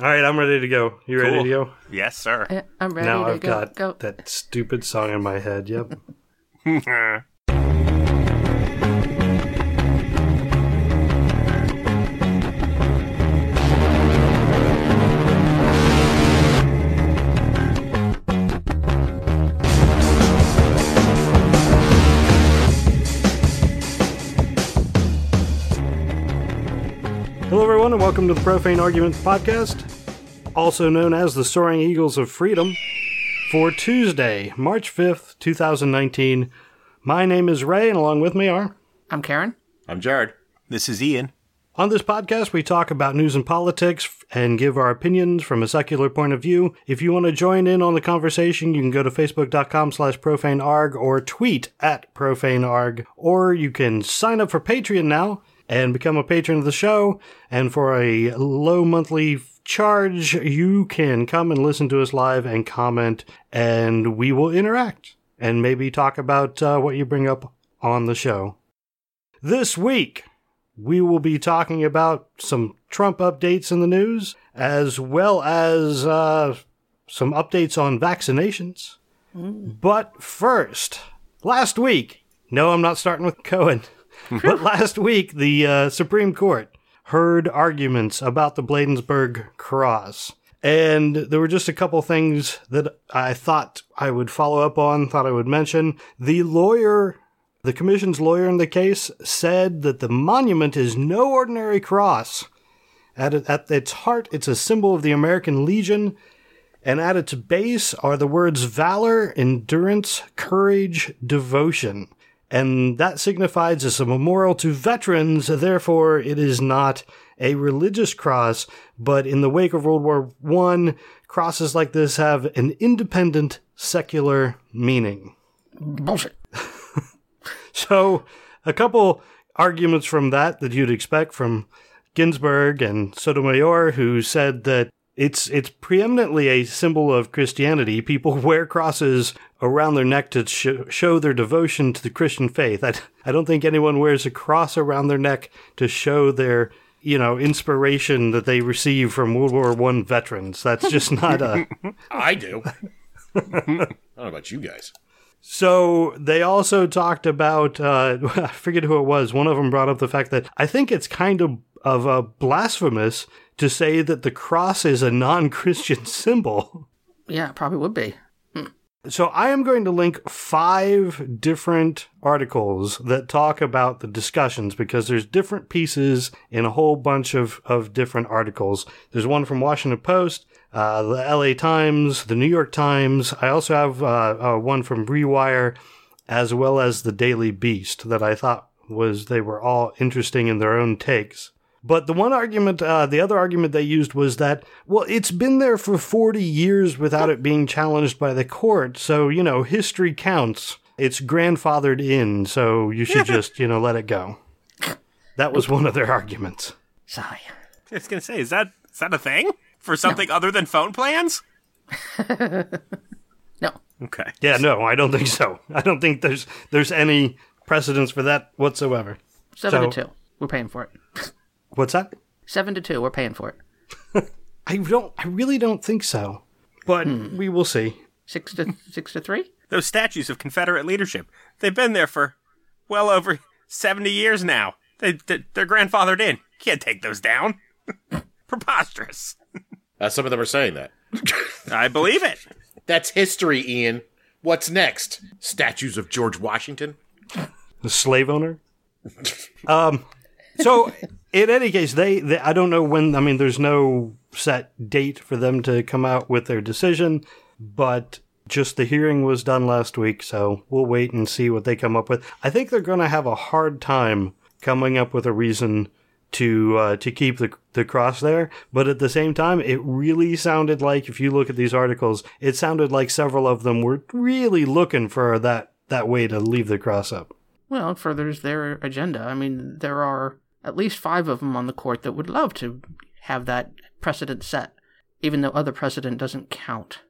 All right, I'm ready to go. You ready Cool. to go? Yes, sir. I- I'm ready now to I've go. got go. that stupid song in my head. Yep. everyone, and welcome to the Profane Arguments Podcast, also known as the Soaring Eagles of Freedom, for Tuesday, March 5th, 2019. My name is Ray, and along with me are. I'm Karen. I'm Jared. This is Ian. On this podcast, we talk about news and politics and give our opinions from a secular point of view. If you want to join in on the conversation, you can go to facebook.com slash profanearg or tweet at profanearg, or you can sign up for Patreon now and become a patron of the show. And for a low monthly charge, you can come and listen to us live and comment, and we will interact and maybe talk about uh, what you bring up on the show. This week, we will be talking about some Trump updates in the news, as well as uh, some updates on vaccinations. But first, last week, no, I'm not starting with Cohen, but last week, the uh, Supreme Court heard arguments about the Bladensburg Cross. And there were just a couple things that I thought I would follow up on, thought I would mention. The lawyer the commission's lawyer in the case said that the monument is no ordinary cross. At, at its heart, it's a symbol of the American Legion, and at its base are the words valor, endurance, courage, devotion. And that signifies as a memorial to veterans, therefore, it is not a religious cross, but in the wake of World War I, crosses like this have an independent, secular meaning. Bullshit. So, a couple arguments from that that you'd expect from Ginsburg and Sotomayor, who said that it's it's preeminently a symbol of Christianity. People wear crosses around their neck to sh- show their devotion to the Christian faith. I, I don't think anyone wears a cross around their neck to show their you know inspiration that they receive from World War One veterans. That's just not a. I do. I don't know about you guys. So they also talked about uh, I forget who it was. One of them brought up the fact that I think it's kind of of uh, blasphemous to say that the cross is a non-Christian symbol. Yeah, it probably would be. So I am going to link five different articles that talk about the discussions because there's different pieces in a whole bunch of, of different articles. There's one from Washington Post, uh, the LA Times, the New York Times. I also have uh, uh, one from Rewire, as well as the Daily Beast that I thought was they were all interesting in their own takes. But the one argument, uh, the other argument they used was that, well, it's been there for 40 years without it being challenged by the court. So, you know, history counts. It's grandfathered in. So you should just, you know, let it go. That was one of their arguments. Sorry. I was gonna say, is that is that a thing for something other than phone plans? No. Okay. Yeah, no, I don't think so. I don't think there's there's any precedence for that whatsoever. Seven So- to two. We're paying for it. What's that? Seven to two. We're paying for it. I don't. I really don't think so. But we will see. Six to six to three. Those statues of Confederate leadership, they've been there for well over 70 years now. They, they, they're grandfathered in. Can't take those down. Preposterous. Uh, some of them are saying that. I believe it. That's history, Ian. What's next? Statues of George Washington? The slave owner. um. So, in any case, they, they. I don't know when. I mean, there's no set date for them to come out with their decision, but just the hearing was done last week, so we'll wait and see what they come up with. I think they're going to have a hard time coming up with a reason to uh, to keep the the cross there. But at the same time, it really sounded like if you look at these articles, it sounded like several of them were really looking for that that way to leave the cross up. Well, it furthers their agenda. I mean, there are at least five of them on the court that would love to have that precedent set, even though other precedent doesn't count.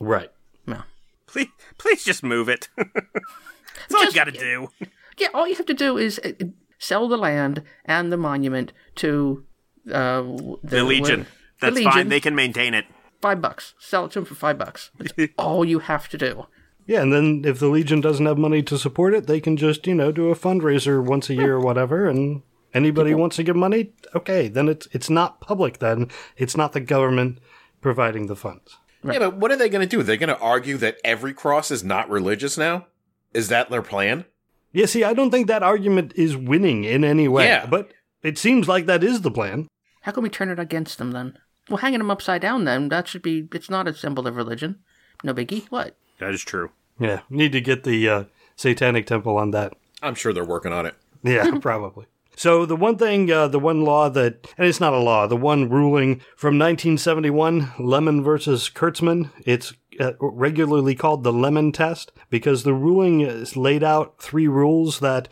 Right. No. Please, please just move it. That's all you Just- got to do. Yeah, all you have to do is uh, sell the land and the monument to uh, the, The Legion. That's Legion. fine. They can maintain it. Five bucks. Sell it to them for five bucks. That's all you have to do. Yeah, and then if the Legion doesn't have money to support it, they can just, you know, do a fundraiser once a year or whatever, and anybody who wants to give money, okay, then it's it's not public then. It's not the government providing the funds. Yeah, but what are they going to do? They're going to argue that every cross is not religious now? Is that their plan? Yeah, see, I don't think that argument is winning in any way. Yeah. But it seems like that is the plan. How can we turn it against them then? Well, hanging them upside down then, that should be, it's not a symbol of religion. No biggie. What? That is true. Yeah, need to get the uh, Satanic Temple on that. I'm sure they're working on it. Yeah, probably. So the one thing, uh, the one law that, and it's not a law, the one ruling from 1971, Lemon versus Kurtzman, it's uh, regularly called the Lemon Test because the ruling is laid out three rules that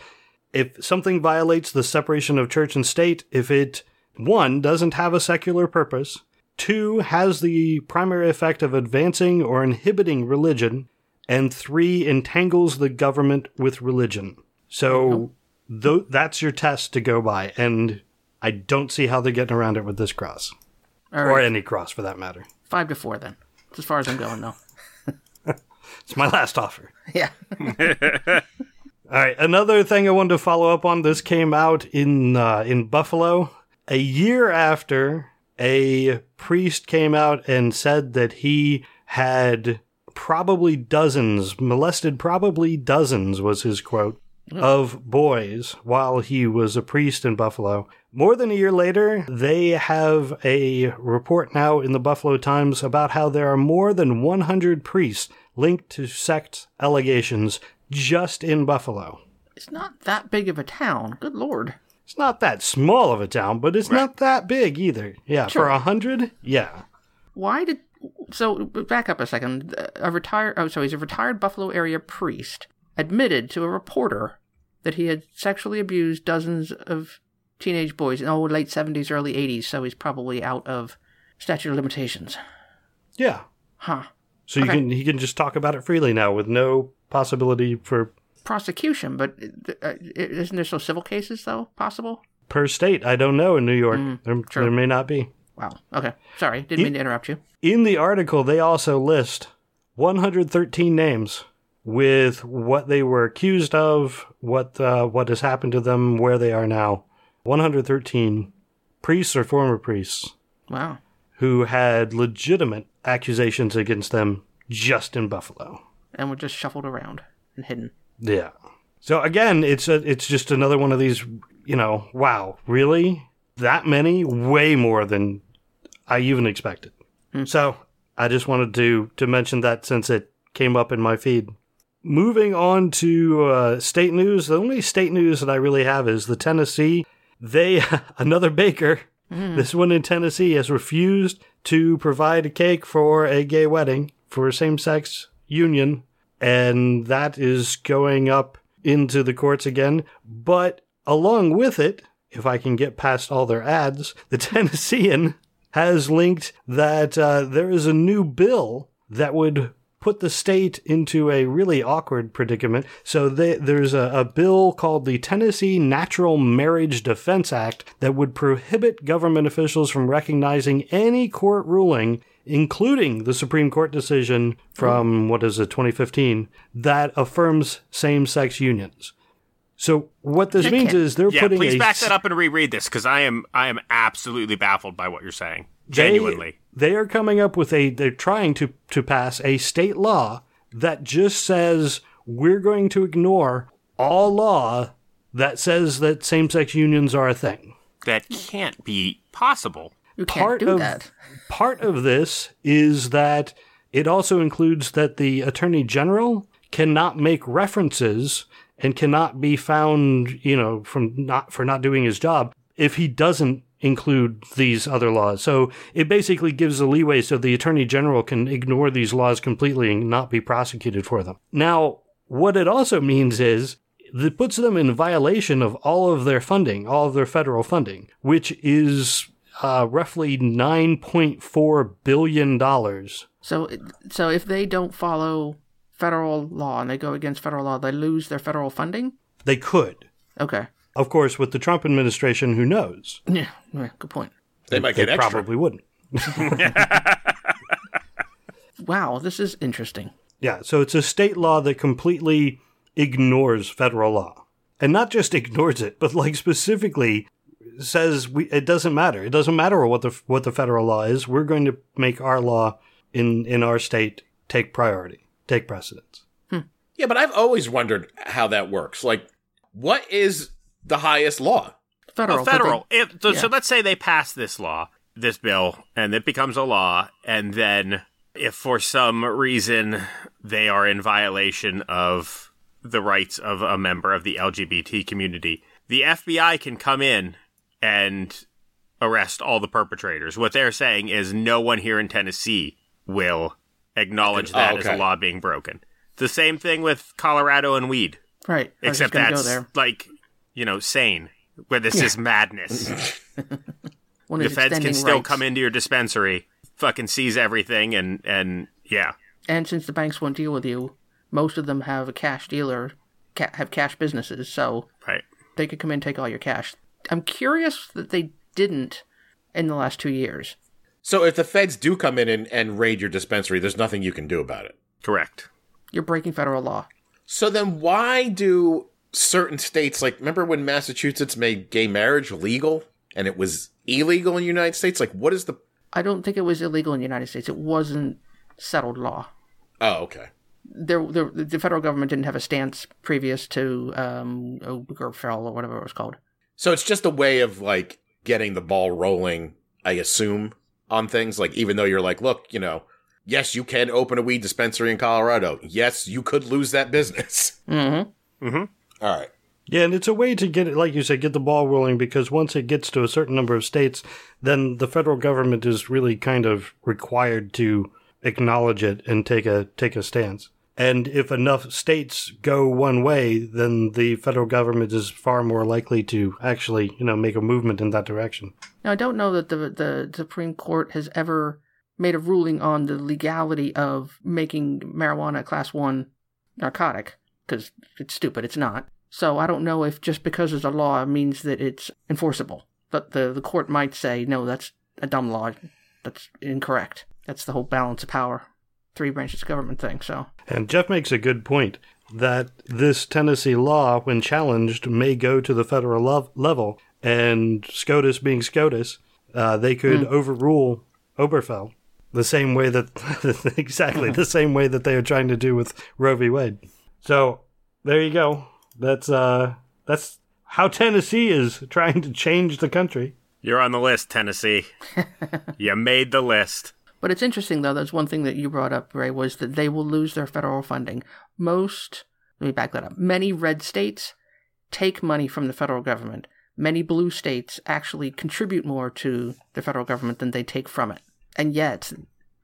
if something violates the separation of church and state, if it, one, doesn't have a secular purpose, two, has the primary effect of advancing or inhibiting religion, and three, entangles the government with religion. So th- that's your test to go by, and I don't see how they're getting around it with this cross, All or any cross for that matter. Five to four then. That's as far as I'm going though. It's my last offer. Yeah. All right, another thing I wanted to follow up on. This came out in uh, in Buffalo a year after a priest came out and said that he had probably dozens molested, probably dozens was his quote Mm. of boys while he was a priest in Buffalo. More than a year later, they have a report now in the Buffalo Times about how there are more than 100 priests linked to sect allegations just in Buffalo. It's not that big of a town. Good lord. It's not that small of a town, but it's not that big either. Yeah, Sure. for a hundred, yeah. Why did. So, back up a second. A retired. Oh, so he's a retired Buffalo area priest admitted to a reporter that he had sexually abused dozens of teenage boys in oh, late 70s, early 80s, so he's probably out of statute of limitations. Yeah. Huh. So you can he can just talk about it freely now with no possibility for Prosecution, but uh, isn't there still civil cases, though, possible? per state. I don't know in New York. there, Mm, true. there may not be. Wow. Okay. Sorry. Didn't mean to interrupt you. In the article, they also list 113 names with what they were accused of, what uh, what has happened to them, where they are now. 113 priests or former priests Wow. who had legitimate accusations against them just in Buffalo. And we're just shuffled around and hidden. Yeah. So again, it's a, it's just another one of these, you know, wow, really? That many? Way more than I even expected. So I just wanted to to mention that since it came up in my feed. Moving on to uh, state news, the only state news that I really have is the Tennessee. They another baker. This one in Tennessee has refused to provide a cake for a gay wedding for a same-sex union, and that is going up into the courts again. But along with it, if I can get past all their ads, the Tennessean has linked that uh, there is a new bill that would put the state into a really awkward predicament. So they, there's a, a bill called the Tennessee Natural Marriage Defense Act that would prohibit government officials from recognizing any court ruling, including the Supreme Court decision from, oh. what is it, 2015, that affirms same sex unions. So what this means is they're Yeah, putting please a back that up and reread this because I am I am absolutely baffled by what you're saying. They- Genuinely. They, are coming up with a, they're trying to, to pass a state law that just says we're going to ignore all law that says that same sex unions are a thing. that can't be possible. You can't Part do of, that. part of this is that it also includes that the attorney general cannot make references and cannot be found, you know, from not for not doing his job if he doesn't include these other laws. So it basically gives a leeway so the attorney general can ignore these laws completely and not be prosecuted for them. Now, what it also means is it puts them in violation of all of their funding, all of their federal funding, which is uh, roughly $9.4 billion. So, so if they don't follow federal law and they go against federal law, they lose their federal funding. They could. Okay. Of course, with the Trump administration, who knows? Yeah. yeah good point. They might They get extra. probably wouldn't. Wow, this is interesting. Yeah, so it's a state law that completely ignores federal law. And not just ignores it, but like specifically says we it doesn't matter. It doesn't matter what the what the federal law is. We're going to make our law in in our state take priority, take precedence. Hmm. Yeah, but I've always wondered how that works. Like, what is the highest law? Federal. Well, but federal. If, so, so let's say they pass this law, this bill, and it becomes a law, and then if for some reason they are in violation of the rights of a member of the LGBT community, the FBI can come in and arrest all the perpetrators. What they're saying is no one here in Tennessee will acknowledge Oh, that as a law being broken. The same thing with Colorado and weed. right. I Except that's go there. like, you know, sane. Where this is madness. One the feds can still rights. come into your dispensary, fucking seize everything, and and yeah, And since the banks won't deal with you, most of them have a cash dealer, ca- have cash businesses, so right. they could come in and take all your cash. I'm curious that they didn't in the last two years. So if the feds do come in and, and raid your dispensary, there's nothing you can do about it. Correct. You're breaking federal law. So then why do certain states like remember when Massachusetts made gay marriage legal and it was illegal in the United States? Like what is the I don't think it was illegal in the United States. It wasn't settled law. Oh, okay. There, there, the federal government didn't have a stance previous to um, Obergefell or whatever it was called. So it's just a way of like getting the ball rolling, I assume, on things. Like even though you're like, look, you know, yes, you can open a weed dispensary in Colorado. Yes, you could lose that business. Mm-hmm. Mm-hmm. All right. Yeah, and it's a way to get it, like you said, get the ball rolling because once it gets to a certain number of states, then the federal government is really kind of required to acknowledge it and take a take a stance. And if enough states go one way, then the federal government is far more likely to actually, you know, make a movement in that direction. Now, I don't know that the the Supreme Court has ever made a ruling on the legality of making marijuana a class one narcotic because it's stupid. It's not. So I don't know if just because it's a law means that it's enforceable. But the the court might say no, that's a dumb law. That's incorrect. That's the whole balance of power, three branches of government thing. So And Jeff makes a good point that this Tennessee law, when challenged, may go to the federal lov- level. And SCOTUS being SCOTUS, uh, they could overrule Oberfell the same way that, exactly the same way that they are trying to do with Roe v. Wade. So there you go. That's uh, that's how Tennessee is trying to change the country. You're on the list, Tennessee. you made the list. But it's interesting, though. That's one thing that you brought up, Ray, was that they will lose their federal funding. Most, let me back that up. Many red states take money from the federal government. Many blue states actually contribute more to the federal government than they take from it. And yet,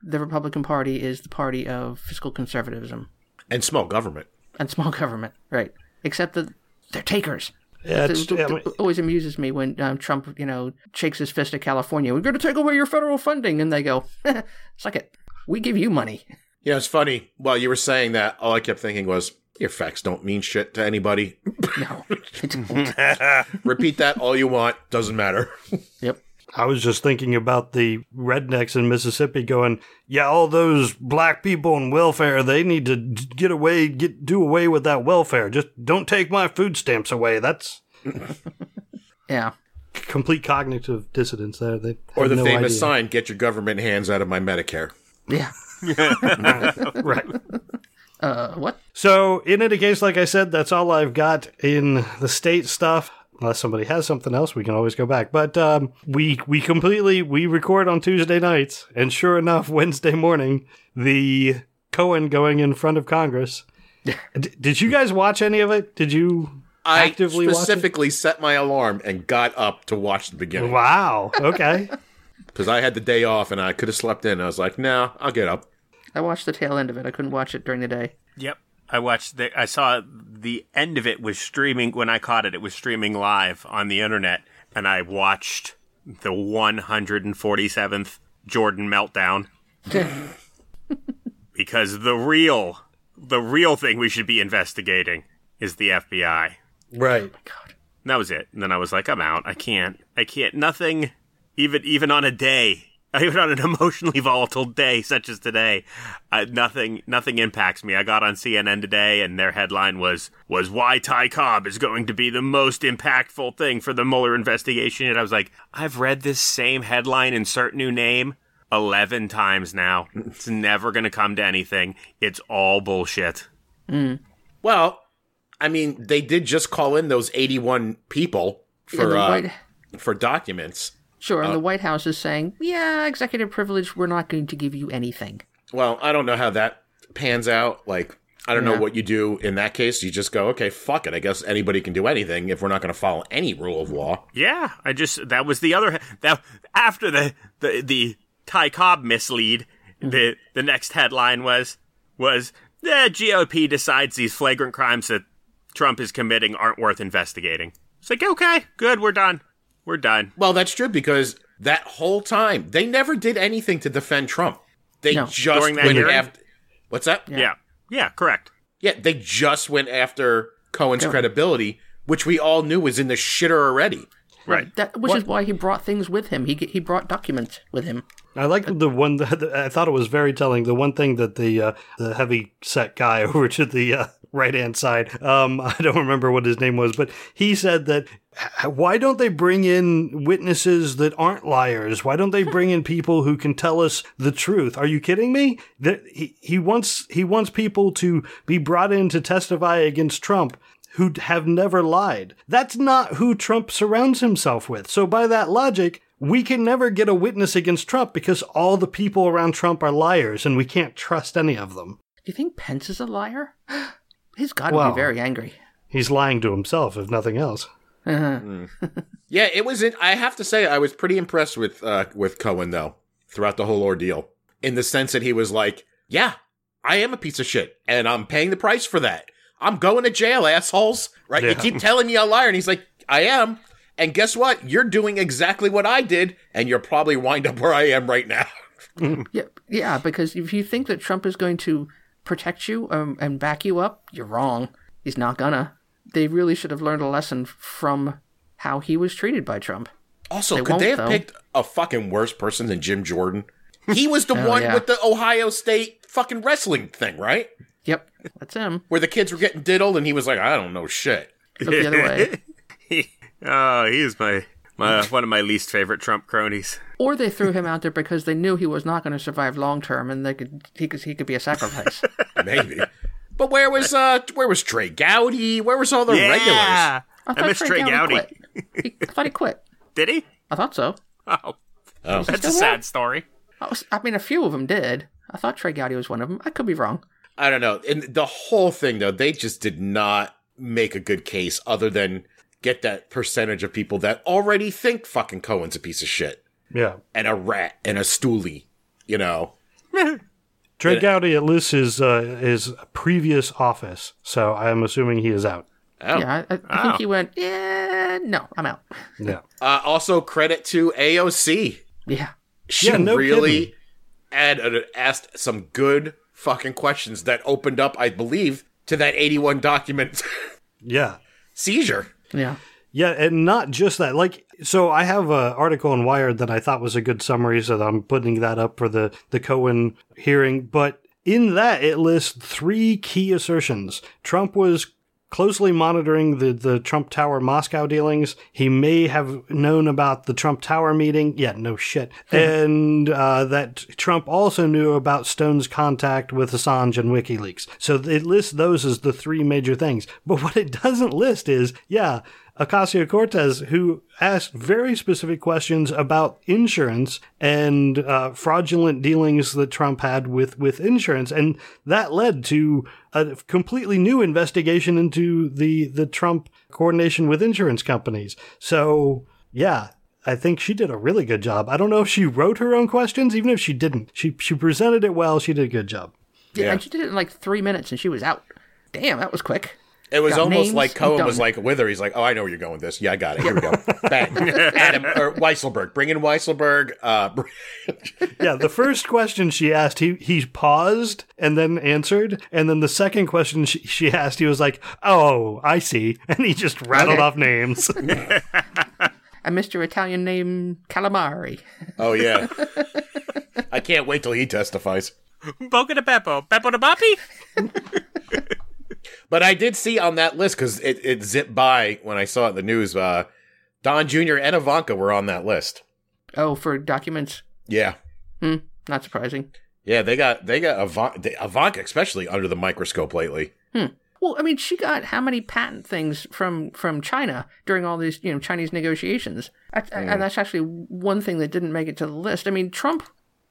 the Republican Party is the party of fiscal conservatism And small government. And small government, right? Except that they're takers. Yeah, It, it's, I mean, always amuses me when um, Trump, you know, shakes his fist at California. We're going to take away your federal funding, and they go, "Suck it. We give you money." You know, it's funny. While you were saying that, all I kept thinking was, your facts don't mean shit to anybody. No, they don't. Repeat that all you want. Doesn't matter. yep. I was just thinking about the rednecks in Mississippi going, yeah, all those black people on welfare, they need to get away, get do away with that welfare. Just don't take my food stamps away. That's Yeah. complete cognitive dissonance there. They Or the no famous idea. sign, get your government hands out of my Medicare. Yeah. right. Uh, what? So, in any case, like I said, that's all I've got in the state stuff. Unless somebody has something else, we can always go back. But um, we we completely we record on Tuesday nights, and sure enough, Wednesday morning, the Cohen going in front of Congress. D- did you guys watch any of it? Did you I actively watch it? specifically set my alarm and got up to watch the beginning Wow. Okay. because I had the day off and I could have slept in. I was like, no, I'll get up. I watched the tail end of it. I couldn't watch it during the day. Yep. I watched the I saw the end of it was streaming when I caught it it was streaming live on the internet and I watched the 147th Jordan meltdown because the real the real thing we should be investigating is the FBI. right. Oh God. And that was it. And then I was like I'm out. I can't. I can't nothing even even on a day even on an emotionally volatile day such as today, uh, nothing nothing impacts me. I got on CNN today, and their headline was was why Ty Cobb is going to be the most impactful thing for the Mueller investigation. And I was like, I've read this same headline, insert new name. 11 times now. It's never going to come to anything. It's all bullshit. Well, I mean, they did just call in those 81 people for the uh, for documents. Sure, Uh, and the White House is saying, yeah, executive privilege, we're not going to give you anything. Well, I don't know how that pans out. Like, I don't know what you do in that case. You just go, okay, fuck it. I guess anybody can do anything if we're not going to follow any rule of law. Yeah, I just that was the other that after the the the Ty Cobb mislead, the the next headline was was the GOP decides these flagrant crimes that Trump is committing aren't worth investigating. It's like okay, good, we're done, we're done. Well, that's true because that whole time they never did anything to defend Trump. They No. just During that went hearing? after. What's that? Yeah, yeah, correct. Yeah, they just went after Cohen's Yeah. credibility, which we all knew was in the shitter already. Right. That, which is why he brought things with him. He he brought documents with him. I like the one that I thought it was very telling. The one thing that the uh, the heavy set guy over to the uh, right hand side, um, I don't remember what his name was, but he said that why don't they bring in witnesses that aren't liars? Why don't they bring in people who can tell us the truth? Are you kidding me? That he, he wants he wants people to be brought in to testify against Trump who have never lied. That's not who Trump surrounds himself with. So by that logic, we can never get a witness against Trump because all the people around Trump are liars and we can't trust any of them. Do you think Pence is a liar? He's got to Well- be very angry. He's lying to himself, if nothing else. Yeah, it was. In, I have to say, I was pretty impressed with uh, with Cohen though throughout the whole ordeal, in the sense that he was like, "Yeah, I am a piece of shit, and I'm paying the price for that. I'm going to jail, assholes. Right? You keep telling me I'm a liar, and he's like, I am. And guess what? You're doing exactly what I did, and you'll probably wind up where I am right now. Yeah, yeah. Because if you think that Trump is going to protect you um, and back you up, you're wrong. He's not gonna. They really should have learned a lesson from how he was treated by Trump. Also, They could they have though. picked a fucking worse person than Jim Jordan? He was the Oh, one yeah. with the Ohio State fucking wrestling thing, right? Yep, that's him. Where the kids were getting diddled, and he was like, "I don't know shit." Look the other way. oh, he's my my one of my least favorite Trump cronies. Or they threw him out there because they knew he was not going to survive long term, and they could he could he could be a sacrifice. Maybe. but where was uh where was Trey Gowdy? Where was all the regulars? Yeah, I, thought miss Trey Gowdy Gowdy. He, I thought he quit. Did he? I thought so. Oh, Oh. that's a sad story. I, was, I mean, a few of them did. I thought Trey Gowdy was one of them. I could be wrong. I don't know. And the whole thing though, they just did not make a good case other than get that percentage of people that already think fucking Cohen's a piece of shit Yeah. and a rat and a stoolie, you know. Trey Gowdy at least his uh, his previous office, so I'm assuming he is out. Oh. Yeah, I, I Wow. think he went. Yeah, no, I'm out. Yeah. Uh, also credit to AOC. Yeah, She Yeah, no really kidding. had uh, asked some good fucking questions that opened up, I believe, to that 81 document Yeah. seizure. yeah. Yeah, and not just that. Like, so I have an article in Wired that I thought was a good summary, so that I'm putting that up for the the Cohen hearing. But in that, it lists three key assertions. Trump was closely monitoring the the Trump Tower Moscow dealings. He may have known about the Trump Tower meeting. Yeah, no shit. and uh, that Trump also knew about Stone's contact with Assange and WikiLeaks. So it lists those as the three major things. But what it doesn't list is, yeah, Ocasio Cortez, who asked very specific questions about insurance and uh, fraudulent dealings that Trump had with, with insurance. And that led to a completely new investigation into the, the Trump coordination with insurance companies. So, yeah. I think she did a really good job. I don't know if she wrote her own questions, even if she didn't. She she presented it well. She did a good job. yeah, Yeah. And she did it in like three minutes, and she was out. Damn, that was quick. It was Got almost names like Cohen was like with her. He's like, "Oh, I know where you're going with this. Yeah, I got it. Here we go. Bang. Adam or Weisselberg. Bring in Weisselberg. Uh, yeah, the first question she asked, he he paused and then answered, and then the second question she, she asked, he was like, "Oh, I see," and he just rattled Okay. off names. A Mr. Italian named Calamari. Oh yeah. I can't wait till he testifies. Boca de Beppo. Beppo de Boppy? But I did see on that list because it, it zipped by when I saw it in the news. Uh, Don Jr. and Ivanka were on that list. Oh, for documents? Yeah, Hmm, not surprising. yeah, they got they got Ivanka, Ivanka especially under the microscope lately. Well, I mean, she got how many patent things from from China during all these, you know, Chinese negotiations, That's- and that's actually one thing that didn't make it to the list. I mean, Trump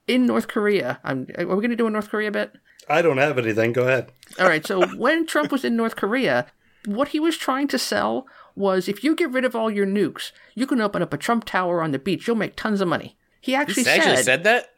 in North Korea. I'm, are we going to do a North Korea bit? I don't have anything. Go ahead. All right. So when Trump was in North Korea, what he was trying to sell was if you get rid of all your nukes, you can open up a Trump Tower on the beach. You'll make tons of money. He actually He actually said, said that.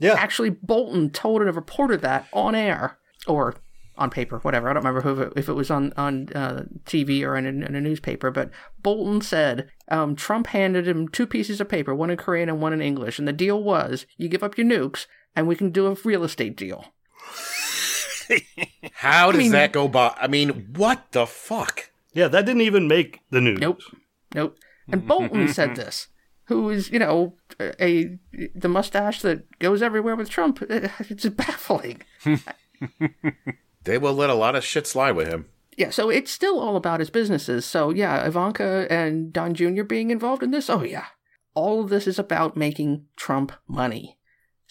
Yeah. actually Bolton told a reporter that on air or on paper, whatever. I don't remember who, if it was on on uh, TV or in a, in a newspaper, but Bolton said um, Trump handed him two pieces of paper, one in Korean and one in English, and the deal was you give up your nukes and we can do a real estate deal. How does mean- that go by? I mean, what the fuck? Yeah, that didn't even make the news. Nope. Nope. And Bolton said this, who is, you know, a the mustache that goes everywhere with Trump. It's baffling. They will let a lot of shit slide with him. Yeah, so it's still all about his businesses. So yeah, Ivanka and Don Jr. being involved in this. Oh yeah, all of this is about making Trump money.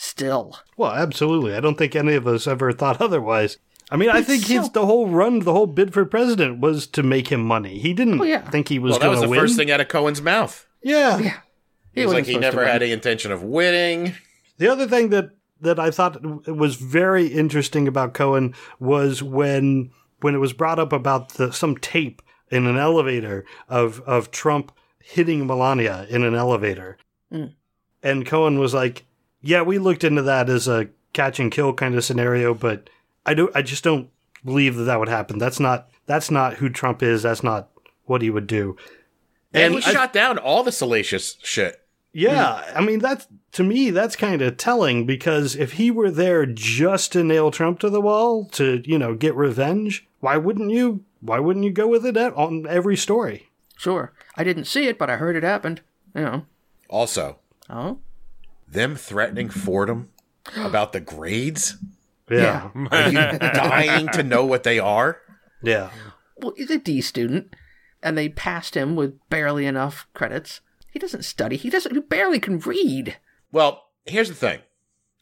Still, Well, absolutely. I don't think any of us ever thought otherwise. I mean, I It's think his the whole run, the whole bid for president was to make him money. He didn't Oh, yeah. think he was Well, that was the win. first thing out of Cohen's mouth. Yeah. yeah, He was wasn't like he never had any intention of winning. The other thing that that I thought was very interesting about Cohen was when when it was brought up about the, some tape in an elevator of of Trump hitting Melania in an elevator, Mm. and Cohen was like, "Yeah, we looked into that as a catch and kill kind of scenario, but I do I just don't believe that that would happen. That's not that's not who Trump is. That's not what he would do." And, And he I- shot down all the salacious shit. Yeah, I mean that's to me that's kind of telling because if he were there just to nail Trump to the wall to you know get revenge, why wouldn't you? Why wouldn't you go with it at, on every story? Sure, I didn't see it, but I heard it happened. You know. Also, Oh. Them threatening Fordham about the grades. Yeah, Are you dying to know what they are? yeah. Well, he's a D student, and they passed him with barely enough credits. He doesn't study. He doesn't. He barely can read. Well, here's the thing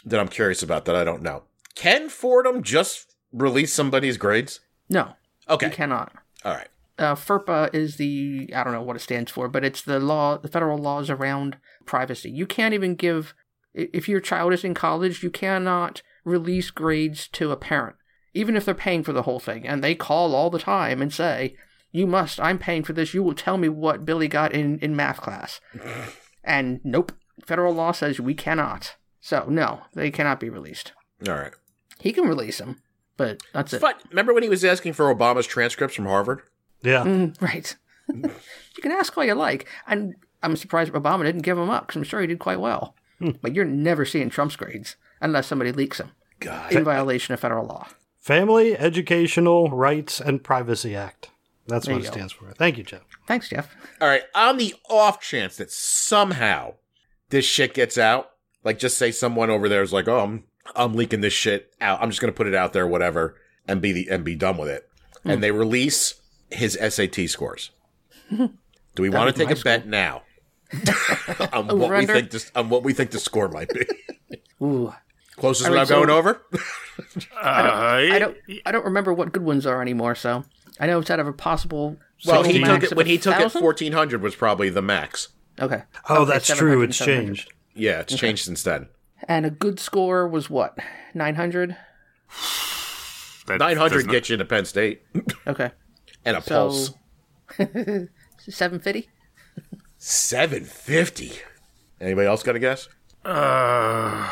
that I'm curious about that I don't know. Can Fordham just release somebody's grades? No, Okay. he cannot. All right. Uh, FERPA is the I don't know what it stands for, but it's the law, the federal laws around privacy. You can't even give if your child is in college, you cannot release grades to a parent, even if they're paying for the whole thing, and they call all the time and say, "You must. I'm paying for this. You will tell me what Billy got in in math class." and nope, federal law says we cannot. So no, they cannot be released. All right. He can release them, but that's it. But remember when he was asking for Obama's transcripts from Harvard? Yeah. Mm, right. you can ask all you like. And I'm surprised Obama didn't give him up because I'm sure he did quite well. But you're never seeing Trump's grades unless somebody leaks them God. in violation of federal law. Family Educational Rights and Privacy Act. That's There what it go. stands for. Thank you, Jeff. Thanks, Jeff. All right. On the off chance that somehow this shit gets out, like just say someone over there is like, "Oh, I'm I'm leaking this shit out. I'm just gonna put it out there, whatever, and be the and be done with it." And they release his SAT scores. Do we want to take my a bet now on what we Over-under? think this, on what we think the score might be? Ooh. Closest All right, without going so- over. I don't I don't remember what good ones are anymore, so I know it's out of a possible well, he took it when he took it. Fourteen hundred was probably the max. Okay. Oh, Okay, that's true. It's changed. Yeah, it's changed since then. And a good score was what? Nine hundred. Nine hundred gets you into Penn State Okay. And a So pulse. 750? Seven fifty. Anybody else got a guess? Uh,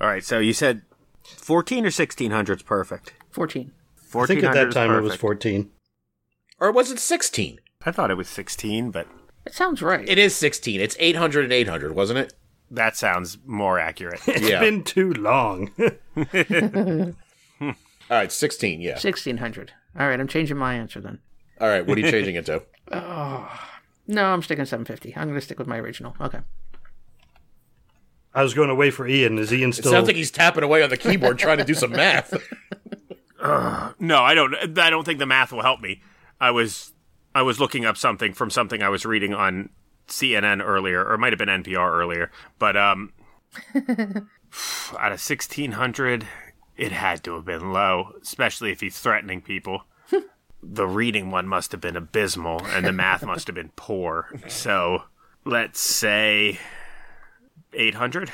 all right, so you said 14 or 1600 is perfect. 14. I think at that time it was 14. Or was it sixteen? I thought it was 16, but It sounds right. It is sixteen. It's 800 and 800, wasn't it? that sounds more accurate. It's Yeah. been too long. All right, sixteen. Yeah. 1600. All right, I'm changing my answer then. All right. What are you changing it to? Oh, No, I'm sticking 750. I'm going to stick with my original. Okay. I was going away for Ian. Is Ian still? It sounds like he's tapping away on the keyboard trying to do some math. No, I don't. I don't think the math will help me. I was I was looking up something from something I was reading on CNN earlier, or it might have been NPR earlier. But um, out of sixteen hundred, it had to have been low, especially if he's threatening people. the reading one must have been abysmal, and the math must have been poor. So let's say eight hundred.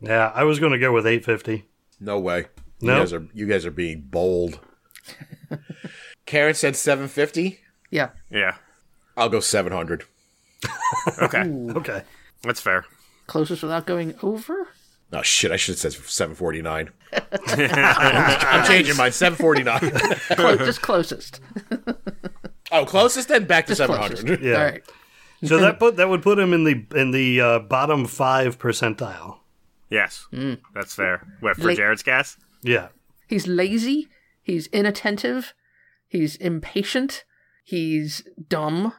yeah, I was going to go with 850. No way. No. You No? guys are you guys are being bold. Karen said 750. Yeah. Yeah. I'll go 700. Okay, Okay. that's fair. Closest without going over? Oh shit! I should have said 749. I'm changing mine. 749. Just closest. oh, closest then back to 700. Yeah. All right. So that put that would put him in the in the uh, bottom five percentile. Yes, that's fair. What for Like- Jared's gas? Yeah. He's lazy. He's inattentive. He's impatient. He's dumb.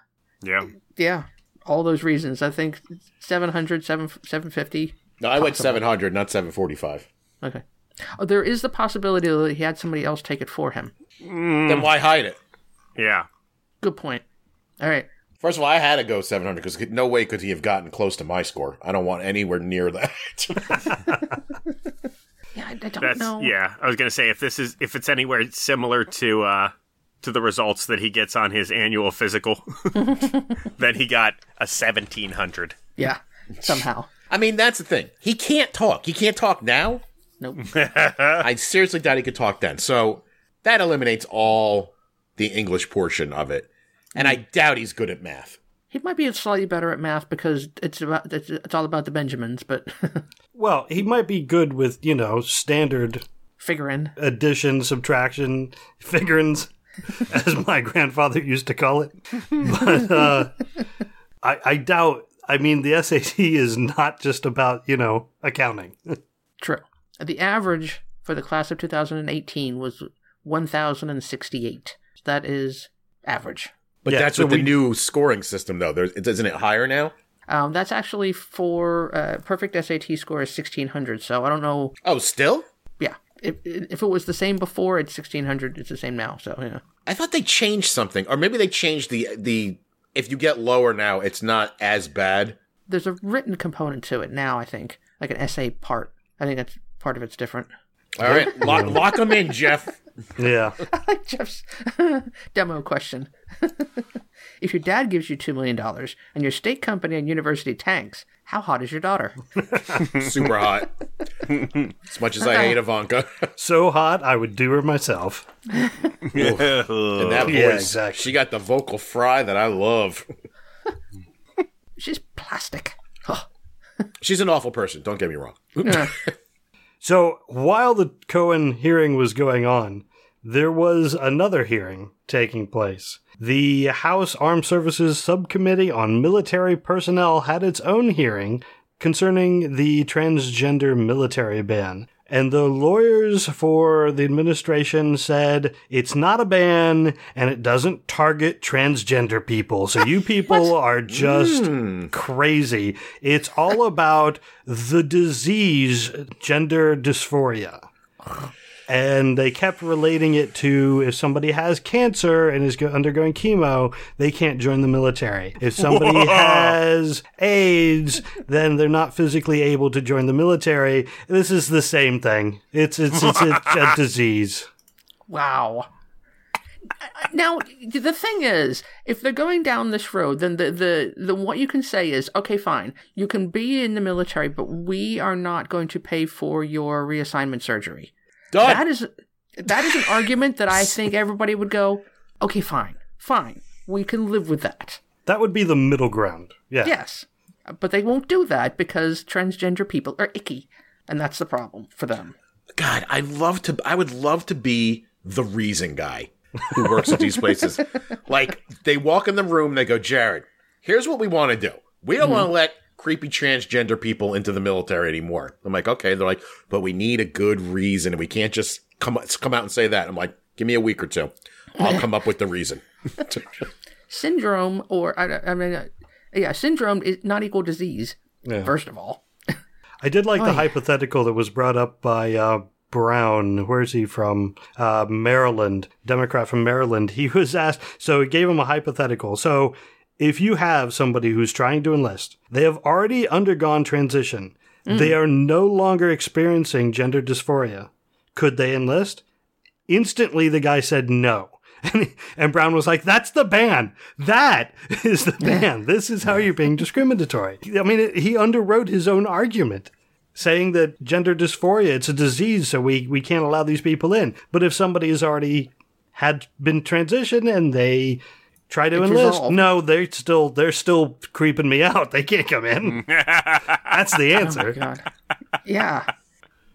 Yeah. Yeah. All those reasons. I think 700, 7, 750. No, I went 700, not 745. Okay. Oh, there is the possibility that he had somebody else take it for him. Then why hide it? Yeah. Good point. All right. First of all, I had to go 700 because no way could he have gotten close to my score. I don't want anywhere near that. Yeah, I, I don't That's know. yeah. I was gonna say if this is if it's anywhere similar to uh to the results that he gets on his annual physical, then he got a seventeen hundred. Yeah. Somehow. I mean, that's the thing. He can't talk. He can't talk now. Nope. I seriously doubt he could talk then. So that eliminates all the English portion of it. And I doubt he's good at math. he might be slightly better at math because it's about it's, it's all about the Benjamins, but Well, he might be good with you know standard figuring. addition, subtraction, figurins, as my grandfather used to call it. But uh, I, I doubt. I mean, the SAT is not just about you know accounting. True. The average for the class of 2018 was 1,068. That is average. But Yeah, that's with the we- new scoring system, though. There's, isn't it higher now? Um, that's actually for uh, perfect SAT score is 1,600. So I don't know. Oh, still? Yeah. If, if it was the same before, it's 1,600. It's the same now. So, yeah. I thought they changed something, or maybe they changed the the. If you get lower now, it's not as bad. There's a written component to it now, I think. Like an essay part. I think that's part of it's different. All right, lock, lock them in, Jeff. Yeah, like Jeff's demo question. if your dad gives you $2 million and your state company and university tanks, how hot is your daughter? Super hot. as much as I hate Ivanka, so hot I would do her myself. and that voice, Yeah, exactly. she got the vocal fry that I love. She's plastic. Huh. She's an awful person. Don't get me wrong. So while the Cohen hearing was going on, there was another hearing taking place. The House Armed Services Subcommittee on Military Personnel had its own hearing concerning the transgender military ban. And the lawyers for the administration said it's not a ban and it doesn't target transgender people. So you people are just hmm. crazy. It's all about the disease gender dysphoria. And they kept relating it to if somebody has cancer and is undergoing chemo, they can't join the military. If somebody has AIDS, then they're not physically able to join the military. This is the same thing. It's it's it's, a, a disease. Wow. Now the thing is, if they're going down this road, then the, the the what you can say is, okay, fine, you can be in the military, but we are not going to pay for your reassignment surgery. Done. That is that is an argument that I think everybody would go, okay, fine, fine, we can live with that. That would be the middle ground. Yeah. Yes, but they won't do that because transgender people are icky, and that's the problem for them. God, I love to. I would love to be the reason guy who works at these places. like they walk in the room, they go, Jared, here's what we want to do. We don't want to mm-hmm. let creepy transgender people into the military anymore. I'm like, okay. They're like, but we need a good reason, and we can't just come come out and say that. I'm like, give me a week or two. I'll come up with the reason. syndrome or I, I mean, uh, yeah, syndrome is not equal disease. Yeah. First of all, I did like the Oy. hypothetical that was brought up by uh, Brown. Where's he from? Uh, Maryland, Democrat from Maryland. He was asked, so he gave him a hypothetical. So if you have somebody who's trying to enlist, they have already undergone transition, they mm. are no longer experiencing gender dysphoria. Could they enlist? Instantly, the guy said no. And, and Brown was like, that's the ban. That is the ban. This is how you're being discriminatory. I mean, it, he underwrote his own argument saying that gender dysphoria, it's a disease, so we, we can't allow these people in. But if somebody has already had been transitioned and they try to It's enlist, resolved. no, they're still they're still creeping me out. They can't come in. That's the oh answer. God, yeah.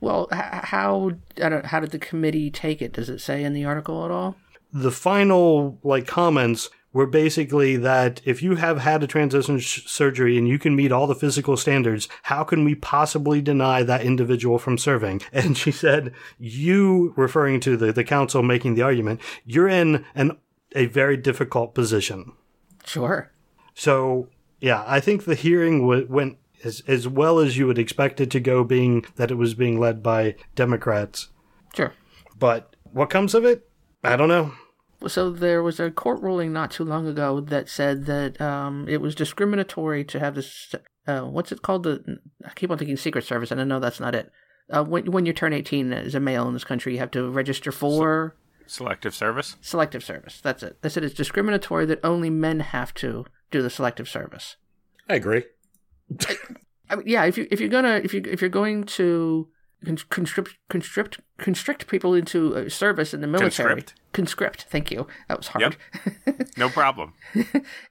Well, h- how I don't, how did the committee take it? Does it say in the article at all? the final like comments were basically that if you have had a transition sh- surgery and you can meet all the physical standards, how can we possibly deny that individual from serving? And she said, you referring to the, the counsel making the argument, you're in an a very difficult position. Sure. So yeah, I think the hearing w- went as as well as you would expect it to go, being that it was being led by Democrats. Sure. But what comes of it, I don't know. So there was a court ruling not too long ago that said that um, it was discriminatory to have this. Uh, what's it called? The I keep on thinking Secret Service, and I know that's not it. Uh, when when you turn eighteen as a male in this country, you have to register for Selective service. selective service. That's it. They said it's discriminatory that only men have to do the selective service. I agree. I mean, yeah, if you if you're gonna if you if you're going to constrict constrict constrict people into uh, service in the military, Conscript. conscript. Thank you. That was hard. No problem.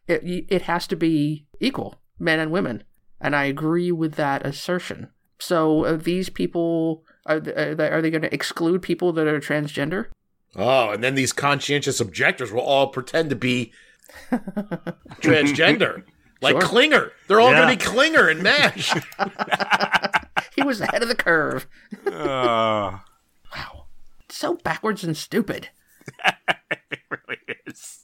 it it has to be equal, men and women, and I agree with that assertion. So uh, these people are th- are they, are they going to exclude people that are transgender? Oh, and then these conscientious objectors will all pretend to be transgender. Like Sure. Klinger. They're all Yeah. going to be Klinger and MASH. He was ahead of the curve. Uh, Wow, so backwards and stupid. it really is.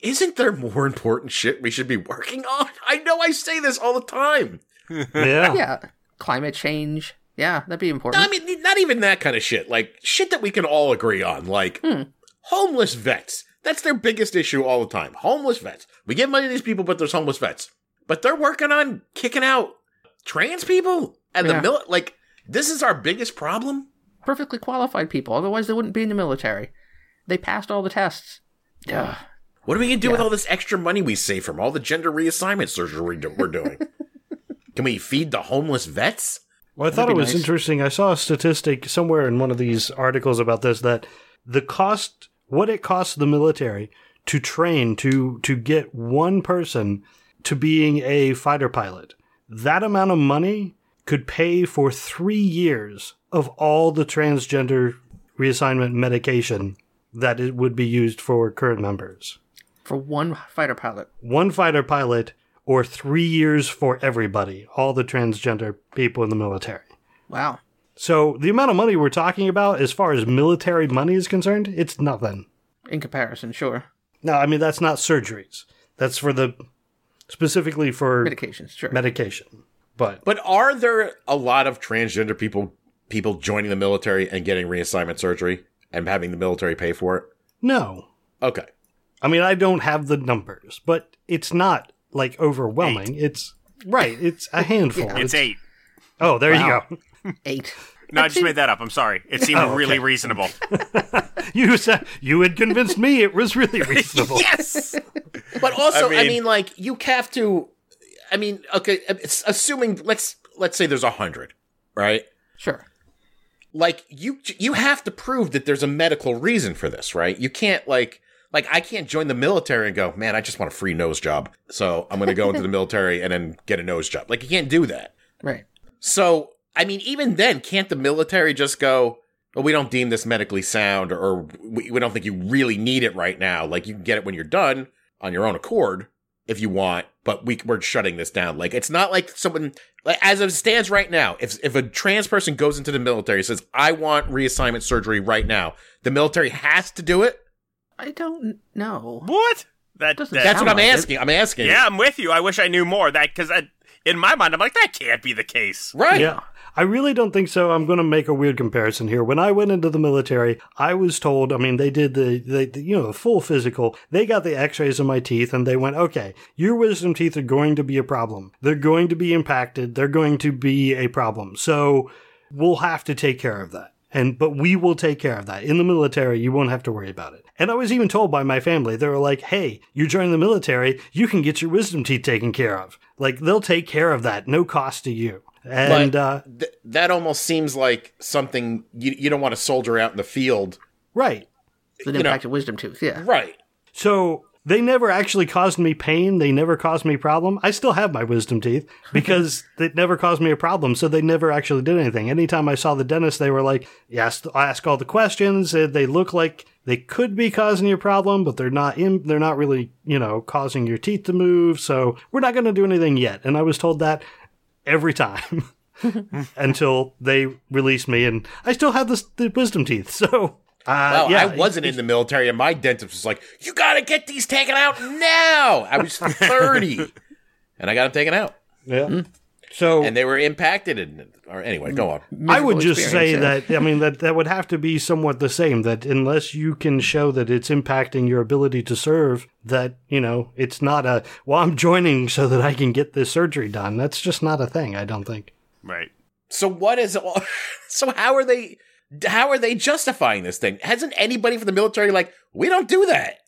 Isn't there more important shit we should be working on? I know I say this all the time. Yeah. Yeah, climate change. Yeah, that'd be important. I mean, not even that kind of shit. Like shit that we can all agree on. Like hmm. homeless vets. That's their biggest issue all the time. Homeless vets. We give money to these people, but there's homeless vets. But they're working on kicking out trans people and Yeah. the mil. Like this is our biggest problem. Perfectly qualified people. Otherwise, they wouldn't be in the military. They passed all the tests. Ugh. What are we gonna do with all this extra money we save from all the gender reassignment surgery we we're doing? Can we feed the homeless vets? Well, I thought it was nice. interesting. I saw a statistic somewhere in one of these articles about this that the cost, what it costs the military to train to to get one person to being a fighter pilot, that amount of money could pay for three years of all the transgender reassignment medication that it would be used for current members. For one fighter pilot. One fighter pilot or three years for everybody, all the transgender people in the military. Wow. So the amount of money we're talking about, as far as military money is concerned, it's nothing. In comparison, sure. No, I mean that's not surgeries. That's for the specifically for Medications, sure. medication. But But are there a lot of transgender people people joining the military and getting reassignment surgery and having the military pay for it? no, Okay. I mean I don't have the numbers, but it's not like overwhelming. It's right. It's a handful. It's eight. Oh, there Wow. you go. Eight. No, I just made that up. I'm sorry. It oh, seemed Oh, okay. really reasonable. You said you had convinced me it was really reasonable. Yes. but also, I I mean, mean- like you have to. I mean, okay, it's assuming let's let's say there's a hundred, right? Sure. Like you you have to prove that there's a medical reason for this, right? You can't like like I can't join the military and go, man, I just want a free nose job, so I'm going to go into the military and then get a nose job. Like you can't do that. Right. So, I mean, even then, can't the military just go, well, we don't deem this medically sound or we, we don't think you really need it right now. Like, you can get it when you're done on your own accord if you want, but we, we're shutting this down. Like, it's not like someone, like, as it stands right now, if, if a trans person goes into the military and says, I want reassignment surgery right now, the military has to do it. I don't know. What? That, Doesn't that- That's what I'm like it. asking. I'm asking. yeah, I'm with you. I wish I knew more. That because in my mind, I'm like that can't be the case. Right. Yeah. I really don't think so. I'm going to make a weird comparison here. When I went into the military, I was told, I mean, they did the, the, the you know, the full physical. They got the x-rays of my teeth and they went, okay, your wisdom teeth are going to be a problem. They're going to be impacted. They're going to be a problem. So we'll have to take care of that. And, but we will take care of that. In the military, you won't have to worry about it. And I was even told by my family, they were like, hey, you join the military, you can get your wisdom teeth taken care of. Like, they'll take care of that, no cost to you. And, uh, th- that almost seems like something you, you don't want to soldier out in the field. right. With You know. impacted wisdom tooth, yeah. Right. So they never actually caused me pain. They never caused me problem. I still have my wisdom teeth because it never caused me a problem. So they never actually did anything. Anytime I saw the dentist, they were like, yes, I ask all the questions. They look like they could be causing you a problem, but they're not in, they're not really, you know, causing your teeth to move. So we're not going to do anything yet. And I was told that every time until they released me and I still have the wisdom teeth. So, uh, Well, yeah, I wasn't in the military, and my dentist was like, "You got to get these taken out now." I was 30, and I got them taken out, Yeah. So and they were impacted. And or anyway, go on. I would just say experience, that I mean that that would have to be somewhat the same. That unless you can show that it's impacting your ability to serve, that you know it's not a well, I'm joining so that I can get this surgery done. That's just not a thing. I don't think. Right. So what is? So how are they? How are they justifying this thing? Hasn't anybody from the military like we don't do that?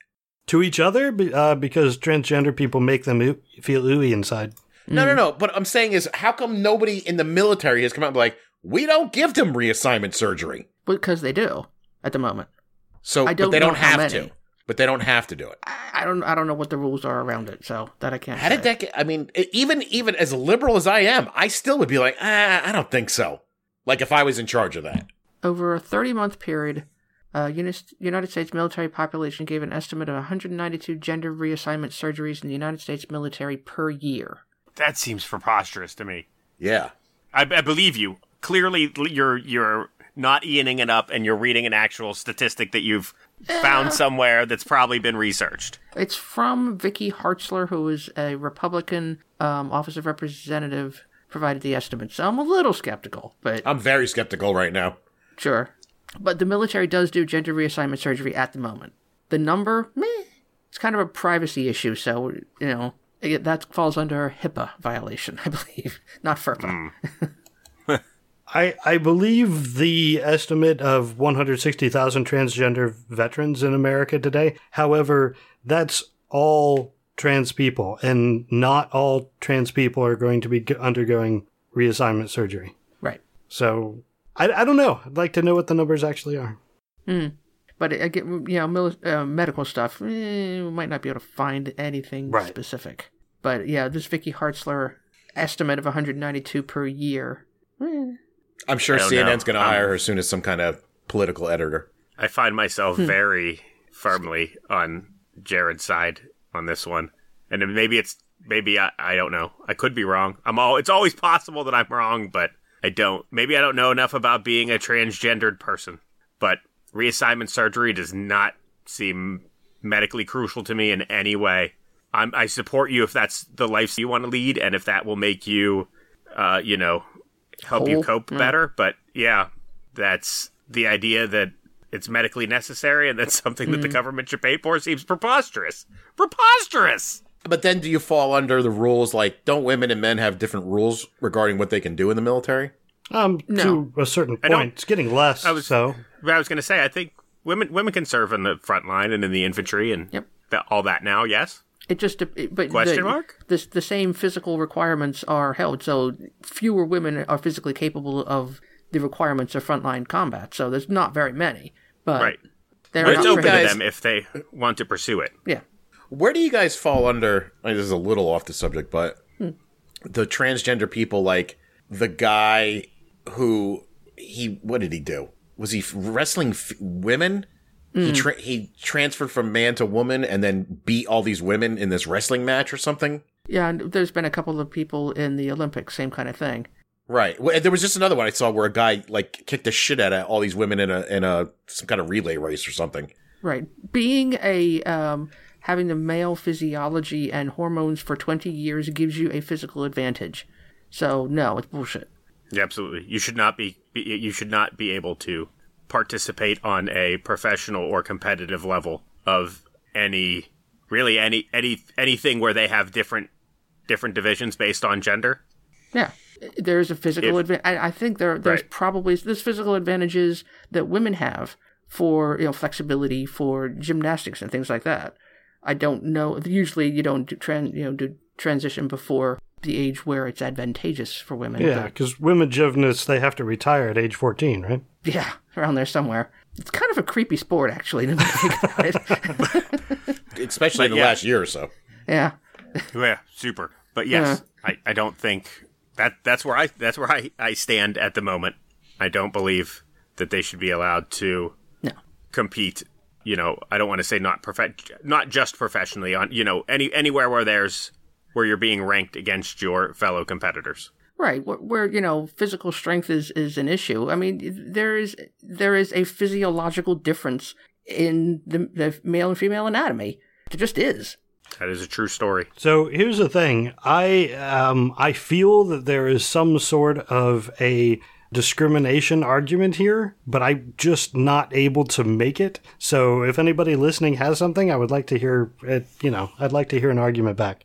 To each other, uh, because transgender people make them oo- feel ooey inside. No, no, no. But I'm saying is, how come nobody in the military has come out and be like, we don't give them reassignment surgery? Because they do at the moment. So, I don't but they don't have to. But they don't have to do it. I, I don't. I don't know what the rules are around it, so that I can't. How did that get? I mean, even even as liberal as I am, I still would be like, ah, I don't think so. Like if I was in charge of that. Over a 30 month period, uh, United States military population gave an estimate of 192 gender reassignment surgeries in the United States military per year. That seems preposterous to me. Yeah. I, I believe you. Clearly, you're you're not eating it up, and you're reading an actual statistic that you've found somewhere that's probably been researched. It's from Vicky Hartzler, who is a Republican um, Office of Representative, provided the estimate. So I'm a little skeptical, but I'm very skeptical right now. Sure. But the military does do gender reassignment surgery at the moment. The number, meh, it's kind of a privacy issue, so, you know, it, that falls under HIPAA violation, I believe, not FERPA. Hmm. I, I believe the estimate of 160,000 transgender veterans in America today. However, that's all trans people, and not all trans people are going to be undergoing reassignment surgery. Right. So I, I don't know. I'd like to know what the numbers actually are. But I get, you know, mili- uh, medical stuff, eh, we might not be able to find anything Right. specific. But yeah, this Vicky Hartzler estimate of 192 per year. eh, I'm sure CNN's going to hire her as soon as some kind of political editor. I find myself very firmly on Jared's side on this one, and maybe it's maybe I, I don't know. I could be wrong. I'm all. It's always possible that I'm wrong, but I don't. Maybe I don't know enough about being a transgendered person. But reassignment surgery does not seem medically crucial to me in any way. I'm, I support you if that's the life you want to lead, and if that will make you, uh, you know, help you cope Yeah. better. But yeah, that's the idea that it's medically necessary and that's something that the government should pay for seems preposterous. Preposterous. But then do you fall under the rules like don't women and men have different rules regarding what they can do in the military? Um, No. to a certain point, it's getting less. I was- so I was going to say, I think women women can serve in the front line and in the infantry and Yep. that, all that now. Yes. It just, it, but Question the, mark? The, the same physical requirements are held, so fewer women are physically capable of the requirements of frontline combat. So there's not very many, but Right. there But are it's open to them if they want to pursue it. Yeah, Where do you guys fall under? I mean, this is a little off the subject, but the transgender people, like the guy who he, what did he do? Was he wrestling f- women? He tra- he transferred from man to woman and then beat all these women in this wrestling match or something. yeah. And there's been a couple of people in the Olympics, same kind of thing. Right. Well, There was just another one I saw where a guy like kicked the shit out of all these women in a in a some kind of relay race or something. Right. Being a um, having the male physiology and hormones for 20 years gives you a physical advantage. So, no, it's bullshit. Yeah, absolutely. You should not be, you should not be able to participate on a professional or competitive level of any really any any anything where they have different different divisions based on gender. Yeah. There's a physical advantage. I, I think there there's Right. probably there's physical advantages that women have for you know flexibility for gymnastics and things like that. I don't know. Usually, you don't do tran, you know do transition before the age where it's advantageous for women. Yeah, but- because women gymnasts they have to retire at age fourteen, right? yeah, around there somewhere. It's kind of a creepy sport, actually. When you think about it. Especially in the yeah. last year or so. yeah, Yeah, super. But yes, I, I don't think that that's where I that's where I, I stand at the moment. I don't believe that they should be allowed to no. compete. You know, I don't want to say not prof- not just professionally on you know any anywhere where there's where you're being ranked against your fellow competitors. Right, where, where you know physical strength is is an issue. I mean, there is there is a physiological difference in the, the male and female anatomy. There just is. That is a true story. So here's the thing. I um I feel that there is some sort of a discrimination argument here, but I'm just not able to make it. So if anybody listening has something, I would like to hear it, you know, I'd like to hear an argument back.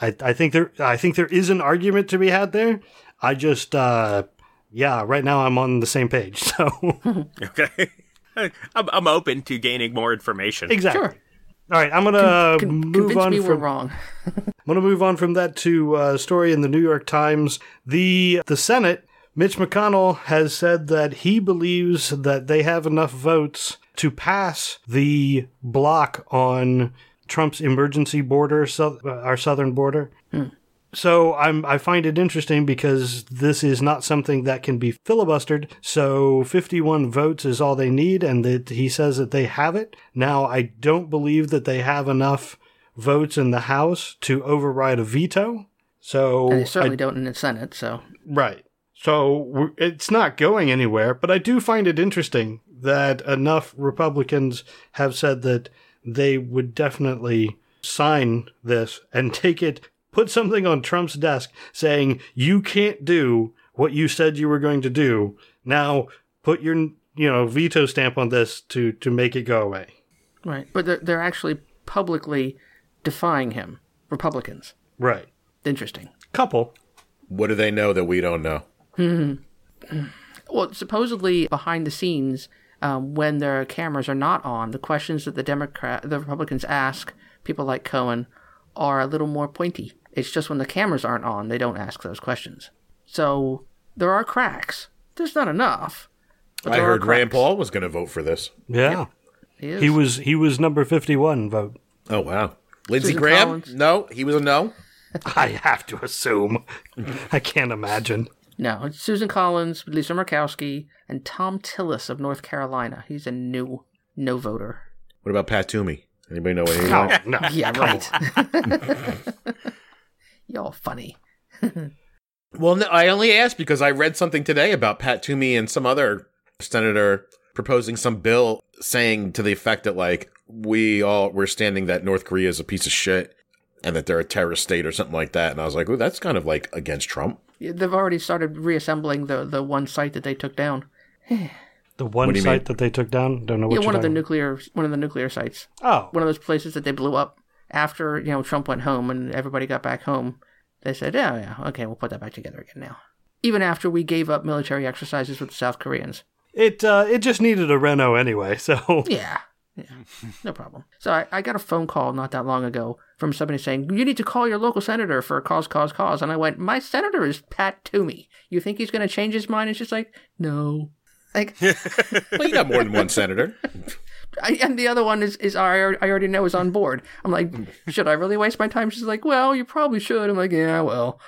I, I think there I think there is an argument to be had there. I just uh yeah, right now I'm on the same page. So Okay, I'm, I'm open to gaining more information. exactly. Sure. All right, I'm gonna Con- move on me from we're wrong. I'm going to move on from that to a story in the New York Times. The the Senate, Mitch McConnell has said that he believes that they have enough votes to pass the block on Trump's emergency border, so, uh, our southern border. So I'm I find it interesting because this is not something that can be filibustered. So 51 votes is all they need, and that he says that they have it. Now I don't believe that they have enough votes in the House to override a veto. So And they I certainly don't in the Senate. So Right. So it's not going anywhere, but I do find it interesting that enough Republicans have said that they would definitely sign this and take it, put something on Trump's desk saying, you can't do what you said you were going to do. Now put your, you know, veto stamp on this to, to make it go away. right, but they're they're actually publicly defying him. Republicans. Right. Interesting. Couple. What do they know that we don't know? Well, supposedly behind the scenes, um, when their cameras are not on, the questions that the Democrat, the Republicans ask people like Cohen are a little more pointy. It's just when the cameras aren't on, they don't ask those questions. So there are cracks. There's not enough. I heard Rand. Paul was going to vote for this. Yeah. He. He was he was number 51 vote. Oh wow, Lindsey Graham? Collins. No, he was a no. I have to assume. I can't imagine. No, it's Susan Collins, Lisa Murkowski, and Thom Tillis of North Carolina. He's a new no voter. What about Pat Toomey? Anybody know what he No, wants? no. Yeah, right. Y'all funny. Well, no, I only asked because I read something today about Pat Toomey and some other senator proposing some bill saying to the effect that like we all we're standing that North Korea is a piece of shit and that they're a terrorist state or something like that. And I was like, oh, that's kind of like against Trump. Yeah, They've already started reassembling the the one site that they took down. The one What do you site mean? that they took down. Don't know what Yeah, you're one of the talking nuclear one of the nuclear sites. about. One of those places that they blew up after you know Trump went home and everybody got back home. They said, "Yeah, yeah, okay, we'll put that back together again now." Even after we gave up military exercises with the South Koreans. Oh, it uh, it just needed a reno anyway. So Yeah. Yeah. Mm. No problem. So I, I got a phone call not that long ago from somebody saying, You need to call your local senator for a cause, cause, cause. And I went, My senator is Pat Toomey. You think he's going to change his mind? It's just like, No. Like, Well, you got more than one senator. I, and the other one is, is I, I already know is on board. I'm like, Should I really waste my time? She's like, Well, you probably should. I'm like, Yeah, well.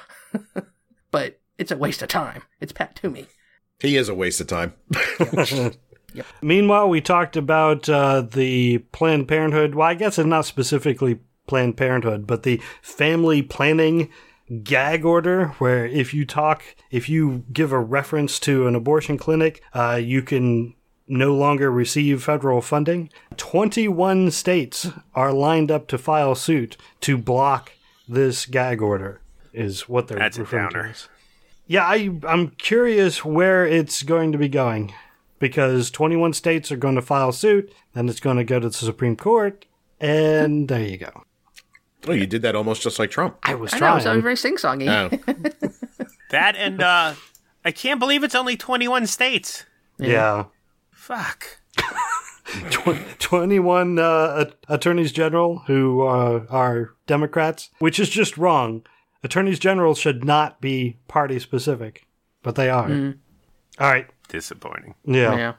but it's a waste of time. It's Pat Toomey. He is a waste of time. Meanwhile, we talked about uh, the Planned Parenthood. Well, I guess it's not specifically Planned Parenthood, but the family planning gag order, where if you talk, if you give a reference to an abortion clinic, uh, you can no longer receive federal funding. 21 states are lined up to file suit to block this gag order, is what they're That's a referring to Yeah, I, I'm curious where it's going to be going because 21 states are going to file suit, then it's going to go to the Supreme Court, and there you go. Oh, you did that almost just like Trump. I was I know, trying. it sounded very sing-songy. Oh. That and uh, I can't believe it's only 21 states. yeah. Fuck. 21 uh, attorneys general who uh, are Democrats, which is just wrong. Attorneys general should not be party specific, but they are. All right. Disappointing. Yeah. yeah.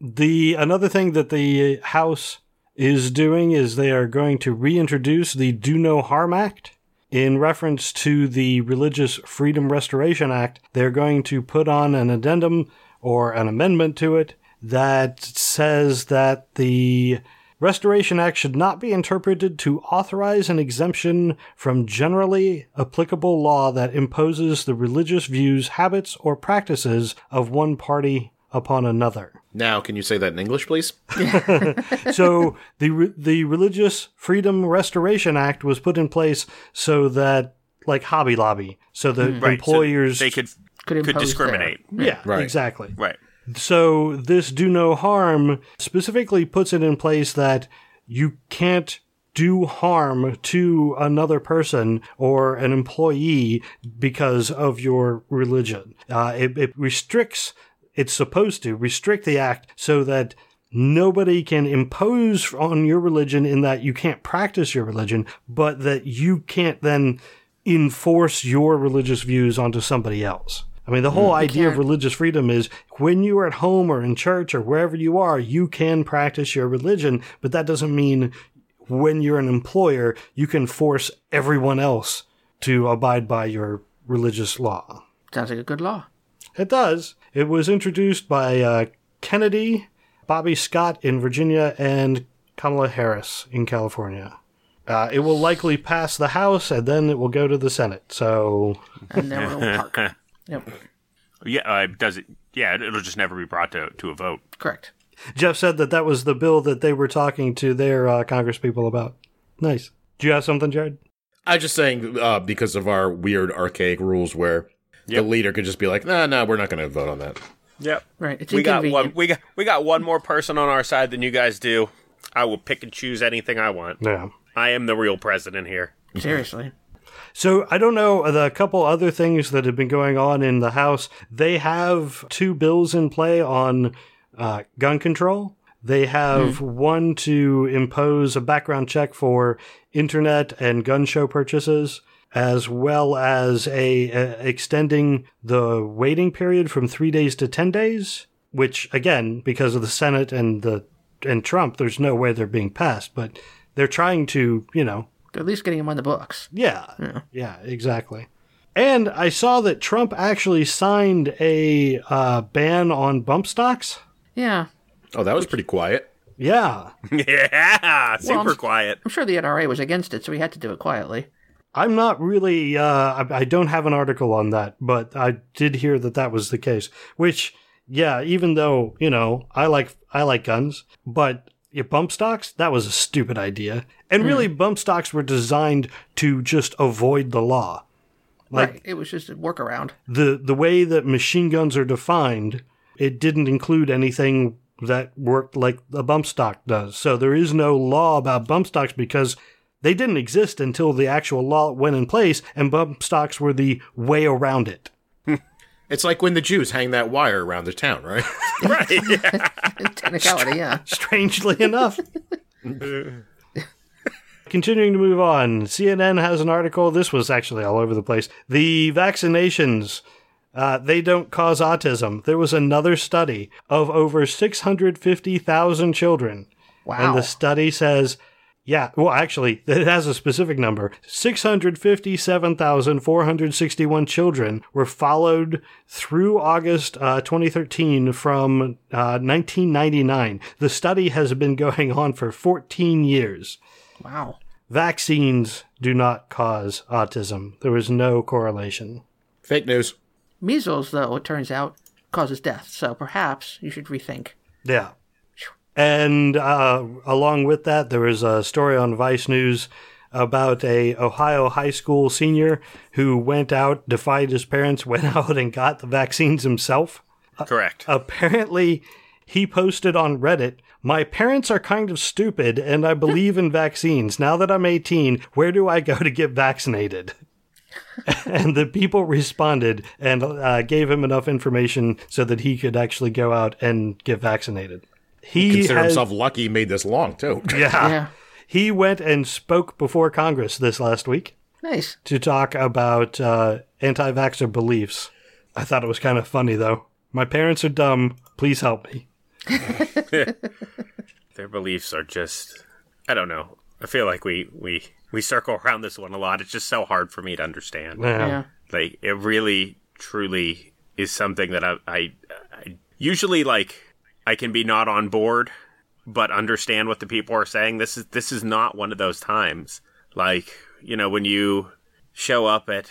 The another thing that the House is doing is they are going to reintroduce the Do No Harm Act. In reference to the Religious Freedom Restoration Act, they're going to put on an addendum or an amendment to it that says that the Restoration Act should not be interpreted to authorize an exemption from generally applicable law that imposes the religious views, habits, or practices of one party upon another. Now, can you say that in English, please? so the re- the Religious Freedom Restoration Act was put in place so that like Hobby Lobby, so that hmm. Right. so employers they could Could, could impose discriminate. yeah Right. exactly. Right. So this do no harm specifically puts it in place that you can't do harm to another person or an employee because of your religion. Uh, it, it restricts, it's supposed to restrict the act so that nobody can impose on your religion in that you can't practice your religion, but that you can't then enforce your religious views onto somebody else. I mean, the whole idea of religious freedom is when you are at home or in church or wherever you are, you can practice your religion, but that doesn't mean when you're an employer, you can force everyone else to abide by your religious law. Sounds like a good law. It does. It was introduced by uh, Kennedy, Bobby Scott in Virginia, and Kamala Harris in California. Uh, it will likely pass the House, and then it will go to the Senate. So, And then we'll park. Yep. Yeah, uh, does it? Yeah, it'll just never be brought to to a vote. Correct. Jeff said that that was the bill that they were talking to their uh, congresspeople about. Nice. Do you have something, Jared? I'm just saying uh, because of our weird archaic rules where Yep. the leader could just be like, nah, nah, we're not going to vote on that. Yep. Right. It's We got one. We got we got one more person on our side than you guys do. I will pick and choose anything I want. Yeah. I am the real president here. Seriously. So I don't know the couple other things that have been going on in the House. They have two bills in play on uh, gun control. They have one to impose a background check for internet and gun show purchases, as well as a, a extending the waiting period from three days to ten days. Which again, because of the Senate and the and Trump, there's no way they're being passed. But they're trying to, you know, at least getting him on the books. yeah. Yeah, exactly. And I saw that Trump actually signed a uh, ban on bump stocks. Yeah. Oh, that was pretty quiet. Yeah. yeah, super I'm- quiet. I'm sure the NRA was against it, so he had to do it quietly. I'm not really, uh, I, I don't have an article on that, but I did hear that that was the case. Which, yeah, even though, you know, I like, I like guns, but your bump stocks, that was a stupid idea. And hmm. really, bump stocks were designed to just avoid the law. Like, right. It was just a workaround. the the way that machine guns are defined, it didn't include anything that worked like a bump stock does. So there is no law about bump stocks because they didn't exist until the actual law went in place, and bump stocks were the way around it. It's like when the Jews hang that wire around the town, right? right. Yeah. Technicality, yeah. Strangely enough. Continuing to move on, CNN has an article. This was actually all over the place. The vaccinations, uh, they don't cause autism. There was another study of over 650,000 children. Wow. And the study says, yeah, well, actually, it has a specific number. 657,461 children were followed through August uh, 2013 from uh, 1999. The study has been going on for 14 years. wow. Vaccines do not cause autism. There is no correlation. Fake news. Measles, though, it turns out, causes death, so perhaps you should rethink. Yeah. And uh, along with that, there was a story on Vice News about a Ohio high school senior who went out, defied his parents, went out and got the vaccines himself. Correct. Apparently, he posted on Reddit, "My parents are kind of stupid, and I believe in vaccines. Now that I'm 18, where do I go to get vaccinated?" and the people responded and uh, gave him enough information so that he could actually go out and get vaccinated. He Consider has- himself lucky he made this long too. yeah. Yeah. He went and spoke before Congress this last week Nice. to talk about uh, anti vaxxer beliefs. I thought it was kind of funny, though. My parents are dumb. Please help me. Their beliefs are just I don't know. I feel like we we we circle around this one a lot. It's just so hard for me to understand. Yeah. Yeah. Like it really truly is something that I, I I usually like I can be not on board but understand what the people are saying. This is this is not one of those times. Like, you know, when you show up at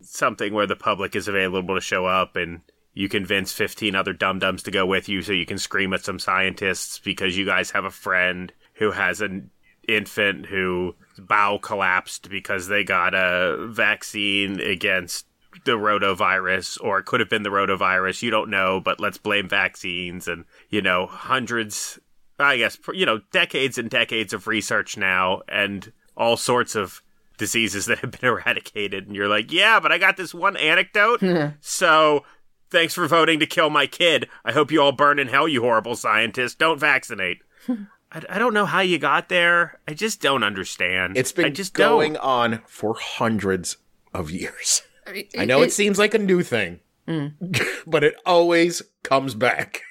something where the public is available to show up and you convince 15 other dum-dums to go with you so you can scream at some scientists because you guys have a friend who has an infant who bow collapsed because they got a vaccine against the rotavirus or it could have been the rotavirus you don't know but let's blame vaccines and you know hundreds i guess you know decades and decades of research now and all sorts of diseases that have been eradicated and you're like yeah but i got this one anecdote. So thanks for voting to kill my kid. I hope you all burn in hell you horrible scientists. Don't vaccinate. I, I don't know how you got there. I just don't understand. It's I been just going don't. on for hundreds of years. I, I know it, seems like a new thing, but it always comes back.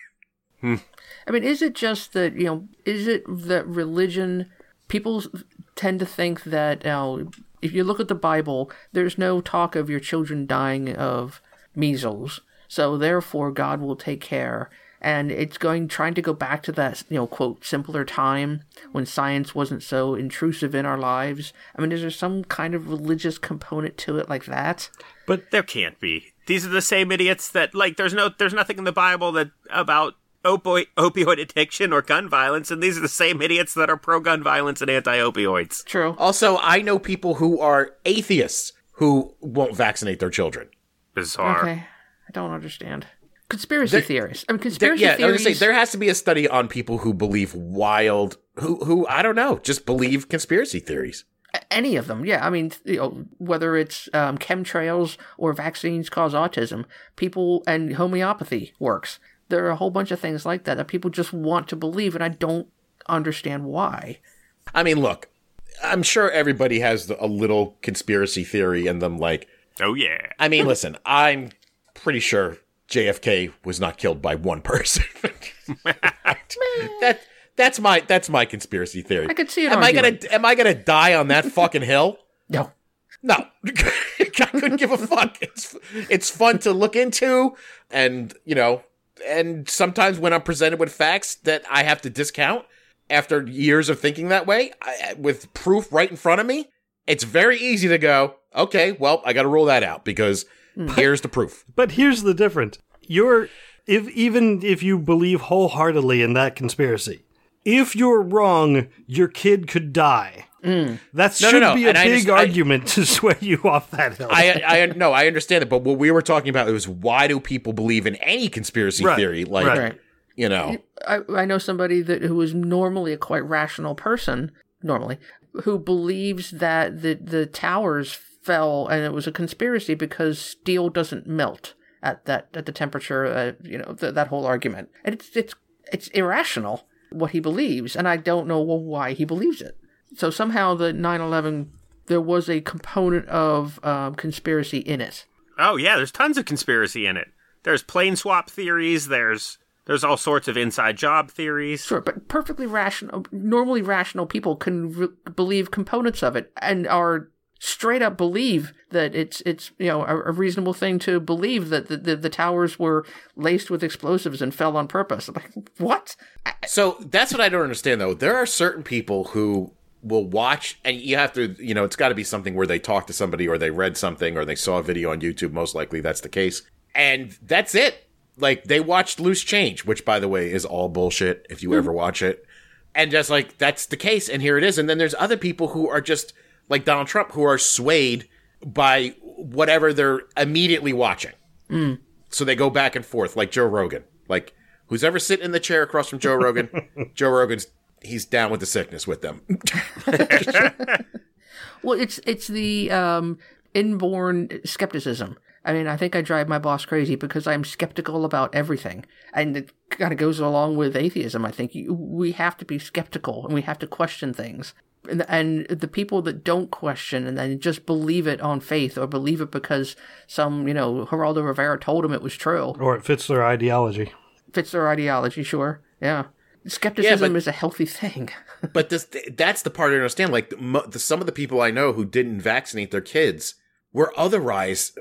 I mean, is it just that you know? Is it that religion? People tend to think that you know, if you look at the Bible, there's no talk of your children dying of measles, so therefore God will take care. And it's going trying to go back to that you know quote simpler time when science wasn't so intrusive in our lives. I mean, is there some kind of religious component to it like that? But There can't be. These are the same idiots that like. There's no. There's nothing in the Bible that about opioid opioid addiction or gun violence, and these are the same idiots that are pro gun violence and anti opioids. True. Also, I know people who are atheists who won't vaccinate their children. Bizarre. Okay, I don't understand. Conspiracy theories. I mean, There, conspiracy yeah, I was theories. gonna say there has to be a study on people who believe wild, who who I don't know, just believe conspiracy theories. any of them yeah i mean you know whether it's um, chemtrails or vaccines cause autism people and homeopathy works there are a whole bunch of things like that that people just want to believe and i don't understand why I mean, look, I'm sure everybody has the, a little conspiracy theory in them. Like, Oh yeah. I mean, listen, I'm pretty sure JFK was not killed by one person. that that's my that's my conspiracy theory. I could see it. Am I gonna am I gonna die on that fucking hill? no No, I couldn't give a fuck. It's it's fun to look into, and you know, and sometimes when I'm presented with facts that I have to discount after years of thinking that way, I, with proof right in front of me, it's very easy to go, okay, well, I got to rule that out because Hmm. here's the proof. but here's the difference. You're if even if you believe wholeheartedly in that conspiracy, if you're wrong, your kid could die. Hmm. That No, no, should no, be a and I big underst- I- argument to sway you off that hill. I, I no, I understand it, but what we were talking about was why do people believe in any conspiracy Right, theory? Like, right. right you know, I, I know somebody that who is normally a quite rational person normally who believes that the the towers fell and it was a conspiracy because steel doesn't melt at that at the temperature uh, you know th- that whole argument and it's it's it's irrational what he believes and I don't know why he believes it so somehow the 9/11 there was a component of um, conspiracy in it Oh yeah. There's tons of conspiracy in it. There's plane swap theories. There's there's all sorts of inside job theories. Sure, but perfectly rational, normally rational people can re- believe components of it and are straight up believe that it's it's you know a, a reasonable thing to believe that the, the the towers were laced with explosives and fell on purpose. I'm like, what? So that's what I don't understand though. There are certain people who will watch and you have to, you know, it's got to be something where they talked to somebody or they read something or they saw a video on YouTube most likely that's the case. And that's it. like they watched Loose Change, which by the way is all bullshit if you hmm. ever watch it. And just like that's the case, and here it is. And then there's other people who are just like Donald Trump who are swayed by whatever they're immediately watching. So they go back and forth, like Joe Rogan. Like who's ever sitting in the chair across from Joe Rogan, Joe Rogan's he's down with the sickness with them. Well, it's it's the um, inborn skepticism. I mean, I think I drive my boss crazy because I'm skeptical about everything, and it kind of goes along with atheism. I think we have to be skeptical and we have to question things. And, and the people that don't question and then just believe it on faith or believe it because some, you know, Geraldo Rivera told them it was true, Or it fits their ideology. fits their ideology, sure. Yeah. Skepticism but- is a healthy thing. but this that's the part I understand. Like mo- the, some of the people I know who didn't vaccinate their kids were otherwise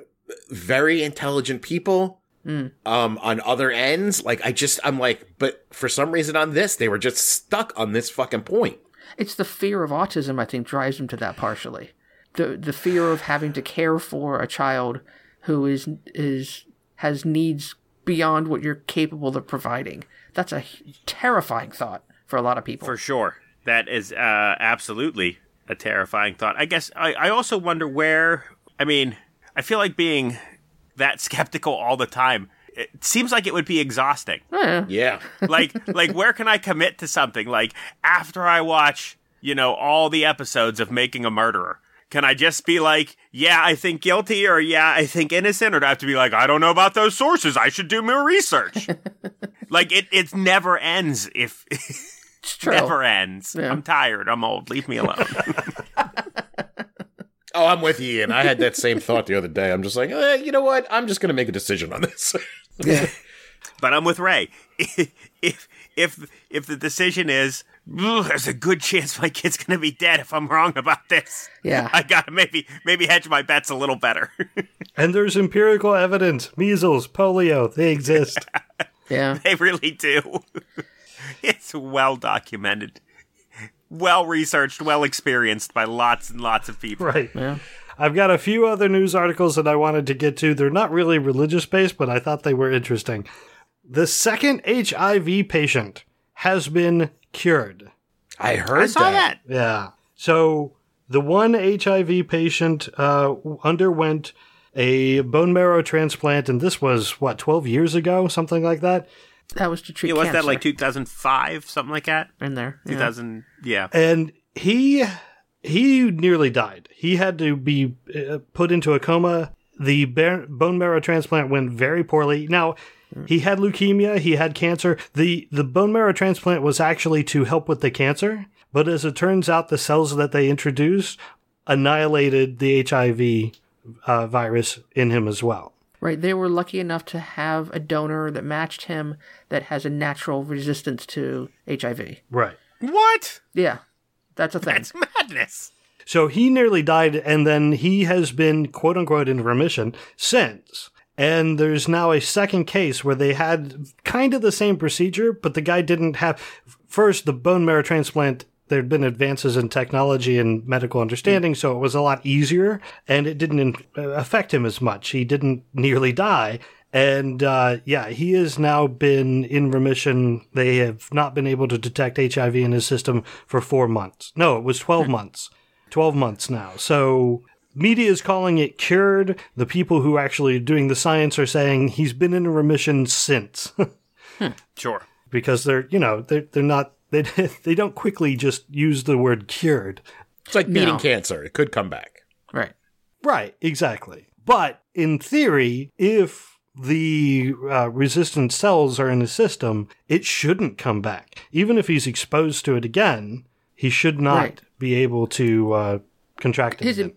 very intelligent people. Um, on other ends, like I just, I'm like, but for some reason on this, they were just stuck on this fucking point. It's the fear of autism I think drives them to that partially. The the fear of having to care for a child who is is has needs beyond what you're capable of providing. That's a terrifying thought for a lot of people. For sure. That is uh, absolutely a terrifying thought. I guess I, I also wonder where. I mean, I feel like being that skeptical all the time. It seems like it would be exhausting. Yeah, like, like where can I commit to something? Like after I watch, you know, all the episodes of Making a Murderer. Can I just be like, yeah, I think guilty, or yeah, I think innocent, or do I have to be like, I don't know about those sources. I should do more research. like it, it never ends. If It's true. never ends. Yeah. I'm tired. I'm old. Leave me alone. Oh, I'm with you, Ian. I had that same thought the other day. I'm just like, eh, you know what? I'm just going to make a decision on this. Yeah. but I'm with Ray. If if if the decision is there's a good chance my kid's gonna be dead if I'm wrong about this, Yeah. I gotta maybe maybe hedge my bets a little better. And there's empirical evidence. Measles, polio, they exist. Yeah. they really do. it's well documented, well researched, well experienced by lots and lots of people. right. Yeah. I've got a few other news articles that I wanted to get to. They're not really religious based, but I thought they were interesting. The second HIV patient has been cured. I heard I saw that. Yeah. So the one HIV patient uh, underwent a bone marrow transplant, and this was, what, 12 years ago? Something like that? That was to treat Yeah, was cancer that like 2005, something like that? in there. Yeah. 2000, yeah. and he he nearly died. He had to be uh, put into a coma. The bone marrow transplant went very poorly. Now, he had leukemia, he had cancer. The the bone marrow transplant was actually to help with the cancer, but as it turns out the cells that they introduced annihilated the HIV uh, virus in him as well. Right. They were lucky enough to have a donor that matched him that has a natural resistance to HIV. Right. What? Yeah. That's a thing. That's madness. So he nearly died, and then he has been quote unquote in remission since. And there's now a second case where they had kind of the same procedure, but the guy didn't have. First, the bone marrow transplant, there had been advances in technology and medical understanding, so it was a lot easier, and it didn't uh, affect him as much. He didn't nearly die. And uh, yeah, he has now been in remission. They have not been able to detect HIV in his system for four months. No, it was 12 months. 12 months now. So media is calling it cured. The people who are actually doing the science are saying he's been in remission since Sure. because they're, you know, they're, they're not, they, they don't quickly just use the word cured. It's like beating No. cancer. It could come back. right. Right, exactly. But in theory, if the uh, resistant cells are in the system, it shouldn't come back. Even if he's exposed to it again, he should not Right. be able to uh, contract it. His again.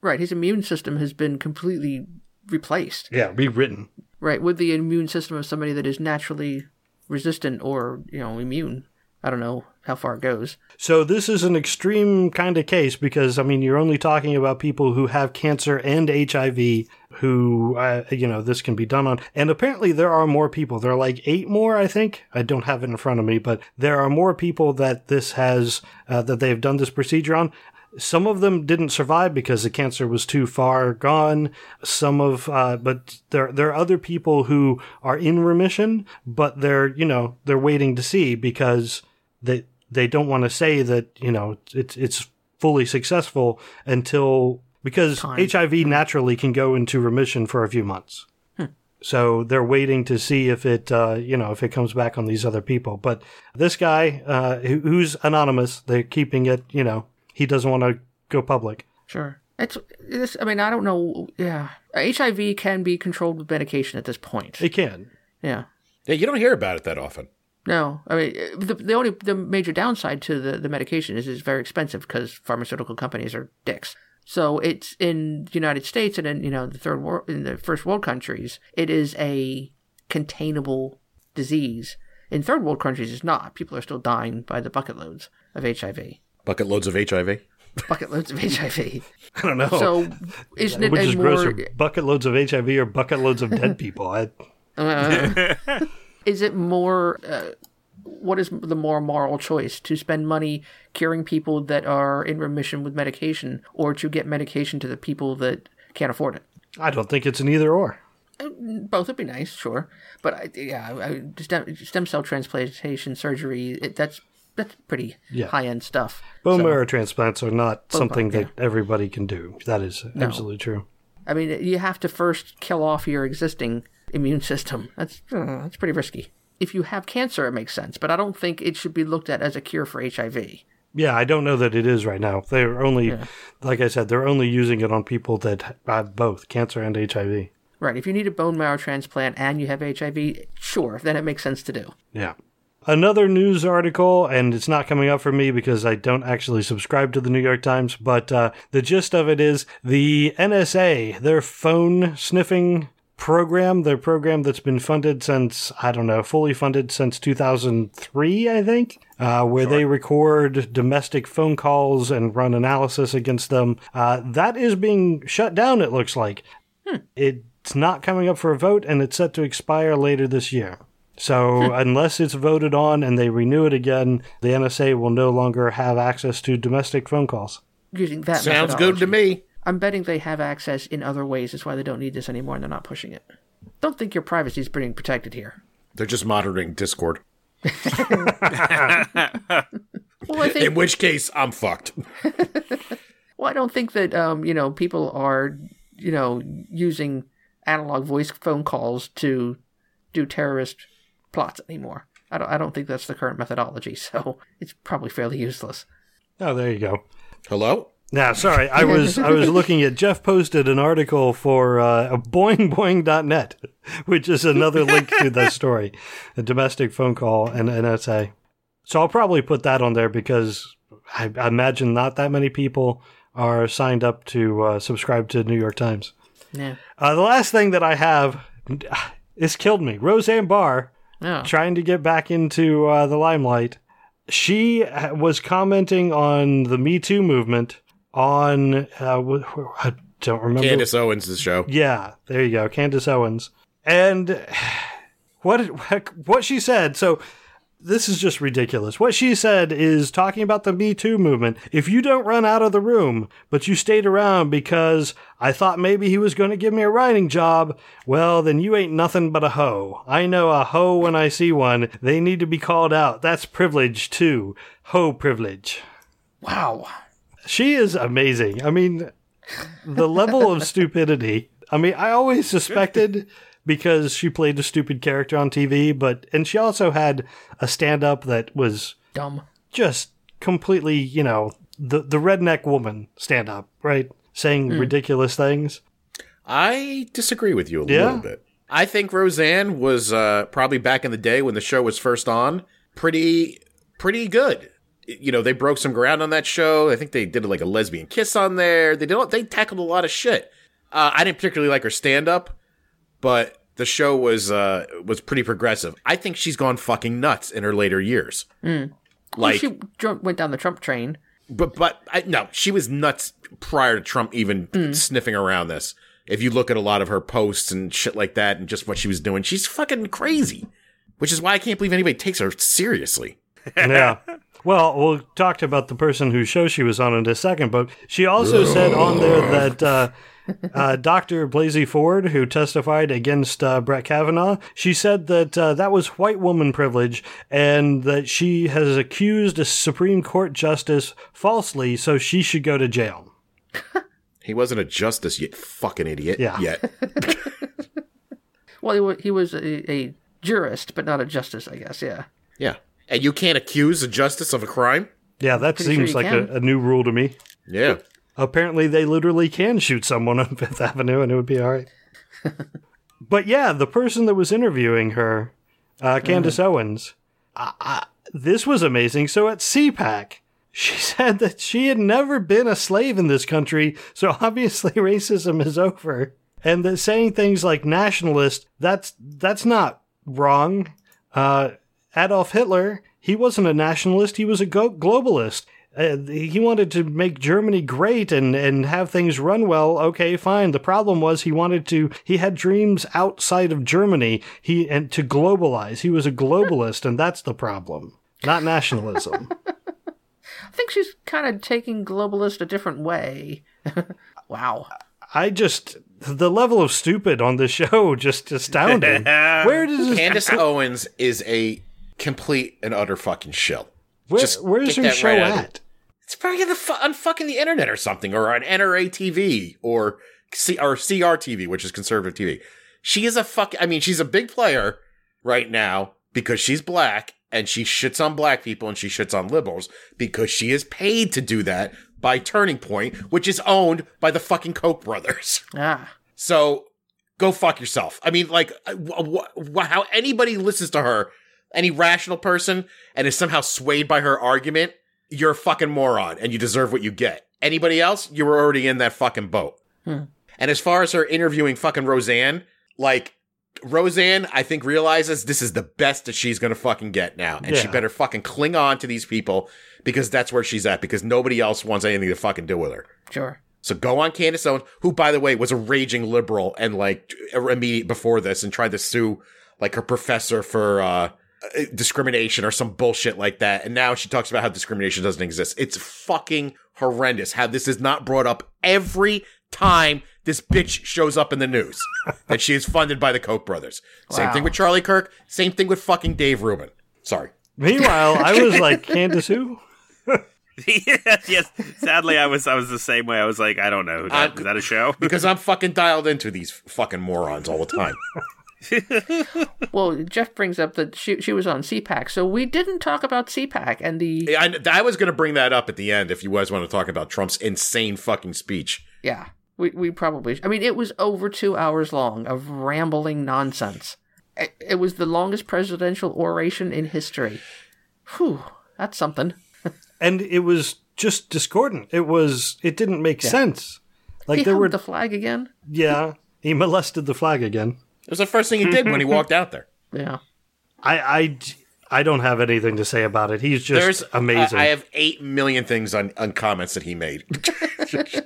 right. His immune system has been completely replaced. yeah, rewritten. Right. With the immune system of somebody that is naturally resistant or, you know, immune. I don't know how far it goes. So this is an extreme kind of case because I mean you're only talking about people who have cancer and HIV who uh, you know this can be done on and apparently there are more people there are like 8 more I think I don't have it in front of me but there are more people that this has uh, that they've done this procedure on some of them didn't survive because the cancer was too far gone. Some of, uh, but there there are other people who are in remission, but they're you know they're waiting to see because they they don't want to say that you know it's it's fully successful until because Time. HIV naturally can go into remission for a few months. So they're waiting to see if it, uh, you know, if it comes back on these other people. But this guy, uh, who- who's anonymous, they're keeping it, you know, he doesn't want to go public. Sure. It's this. I mean, I don't know. Yeah, HIV can be controlled with medication at this point. It can. Yeah. Yeah, you don't hear about it that often. No, I mean the the only the major downside to the, the medication is it's very expensive because pharmaceutical companies are dicks. So it's in the United States and in you know the third world in the first world countries it is a containable disease. In third world countries it's not. People are still dying by the bucket loads of HIV. Bucket loads of HIV. Bucket loads of HIV. I don't know. So isn't it Which a is more grosser, bucket loads of HIV or bucket loads of dead people? I, uh, is it more uh, what is the more moral choice to spend money curing people that are in remission with medication or to get medication to the people that can't afford it I don't think it's an either or. both would be nice sure but I, yeah I, stem, stem cell transplantation surgery it, that's that's pretty Yeah. high end stuff Bone So, marrow transplants are not something marrow, that everybody can do. That is absolutely true. I mean you have to first kill off your existing immune system that's uh, that's pretty risky if you have cancer it makes sense but I don't think it should be looked at as a cure for HIV Yeah, I don't know that it is right now. They're only, like I said, they're only using it on people that have both cancer and HIV. Right. If you need a bone marrow transplant and you have HIV, sure, then it makes sense to do. Yeah. Another news article, and it's not coming up for me because I don't actually subscribe to the New York Times, but uh, the gist of it is the NSA, their phone sniffing program, their program that's been funded since, I don't know, fully funded since 2003, I think, uh, where they record domestic phone calls and run analysis against them. Uh, that is being shut down, it looks like. It's not coming up for a vote, and it's set to expire later this year. So, unless it's voted on and they renew it again, the NSA will no longer have access to domestic phone calls. Using that Sounds good to me. I'm betting they have access in other ways. That's why they don't need this anymore and they're not pushing it. Don't think your privacy is being protected here. They're just monitoring Discord. Well, I think In which case, I'm fucked. Well, I don't think that um, you know people are you know using analog voice phone calls to do terrorist plots anymore. I don't. I don't think that's the current methodology. So it's probably fairly useless. Oh, there you go. Hello? Now, sorry, I was I was looking at Jeff posted an article for uh, boingboing.net, which is another link to that story, a domestic phone call and NSA. So I'll probably put that on there because I, I imagine not that many people are signed up to uh, subscribe to New York Times. Yeah. Uh, the last thing that I have, it's killed me. Roseanne Barr Yeah. trying to get back into uh, the limelight. She uh, was commenting on the Me Too movement on uh, wh- wh- I don't remember. Candace Owens' show. Yeah, there you go, Candace Owens. And what what she said. So this is just ridiculous. What she said is talking about the Me Too movement. If you don't run out of the room, but you stayed around because I thought maybe he was going to give me a writing job, well, then you ain't nothing but a hoe. I know a hoe when I see one. They need to be called out. That's privilege too. Hoe privilege. Wow. She is amazing. I mean, the level of stupidity. I mean, I always suspected because she played a stupid character on TV, but and she also had a stand up that was Dumb. just completely, you know, the the redneck woman stand up, right? Saying ridiculous things. I disagree with you a Yeah? little bit. I think Roseanne was uh, probably back in the day when the show was first on, pretty pretty good. You know, they broke some ground on that show. I think they did like a lesbian kiss on there. They did they tackled a lot of shit. Uh, I didn't particularly like her stand up, but the show was uh, was pretty progressive. I think she's gone fucking nuts in her later years. Well, Like, she dr- went down the Trump train. but but I, no, she was nuts prior to Trump even sniffing around this. If you look at a lot of her posts and shit like that, and just what she was doing, she's fucking crazy. Which is why I can't believe anybody takes her seriously. Yeah. Well, we'll talk about the person whose show she was on in a second, but she also said on there that uh, uh, Dr. Blasey Ford, who testified against uh, Brett Kavanaugh, she said that uh, that was white woman privilege and that she has accused a Supreme Court justice falsely, so she should go to jail. He wasn't a justice yet, fucking idiot. Yeah. Yet. Well, he, wa- he was a, a jurist, but not a justice, I guess. Yeah. Yeah. And you can't accuse a justice of a crime? Yeah, that Pretty seems you like a, a new rule to me. Yeah. Apparently, they literally can shoot someone on Fifth Avenue and it would be all right. but yeah, the person that was interviewing her, uh, Candace Owens, uh, uh, this was amazing. So at CPAC, she said that she had never been a slave in this country, so obviously racism is over. And that saying things like nationalist, that's that's not wrong. Uh, Adolf Hitler, he wasn't a nationalist, he was a go- globalist. Uh, he wanted to make Germany great and, and have things run well. Okay, fine. The problem was he wanted to, he had dreams outside of Germany he, and to globalize. He was a globalist, and that's the problem, not nationalism. I think she's kind of taking globalist a different way. wow. I just, the level of stupid on this show just astounding. Where does this, Candace Owens is a complete and utter fucking shill. where, just where's her show right at? It's probably on, the fu- on fucking the internet or something, or on NRA TV or C- or CRTV, which is conservative TV. She is a fuck. I mean, she's a big player right now because she's black and she shits on black people and she shits on liberals because she is paid to do that by Turning Point, which is owned by the fucking Koch brothers. Ah. So go fuck yourself. I mean, like, wh- wh- how anybody listens to her, any rational person, and is somehow swayed by her argument, you're a fucking moron and you deserve what you get. Anybody else, you were already in that fucking boat. Hmm. And as far as her interviewing fucking Roseanne, like, Roseanne, I think realizes this is the best that she's gonna fucking get now. And she better fucking cling on to these people because that's where she's at because nobody else wants anything to fucking do with her. Sure. So go on Candace Owens, who, by the way, was a raging liberal and like immediate before this and tried to sue like her professor for uh, discrimination or some bullshit like that. And now she talks about how discrimination doesn't exist. It's fucking horrendous how this is not brought up every time this bitch shows up in the news that she is funded by the Koch brothers. Same thing with Charlie Kirk. Same thing with fucking Dave Rubin. Sorry. Meanwhile, I was like, Candace who? yes, yes. Sadly, I was I was the same way. I was like, I don't know. Is that, Uh, is that a show? Because I'm fucking dialed into these fucking morons all the time. Well, Jeff brings up that she she was on CPAC, so we didn't talk about CPAC and the Yeah, I, I was going to bring that up at the end if you guys want to talk about Trump's insane fucking speech. yeah. We we probably I mean it was over two hours long of rambling nonsense. It, it was the longest presidential oration in history. Whew, that's something. And it was just discordant. It was, it didn't make sense. Like he there were, the flag again. yeah, he molested the flag again. It was the first thing he did when he walked out there. Yeah. I, I, I don't have anything to say about it. He's just There's amazing. I, I have eight million things on, on comments that he made.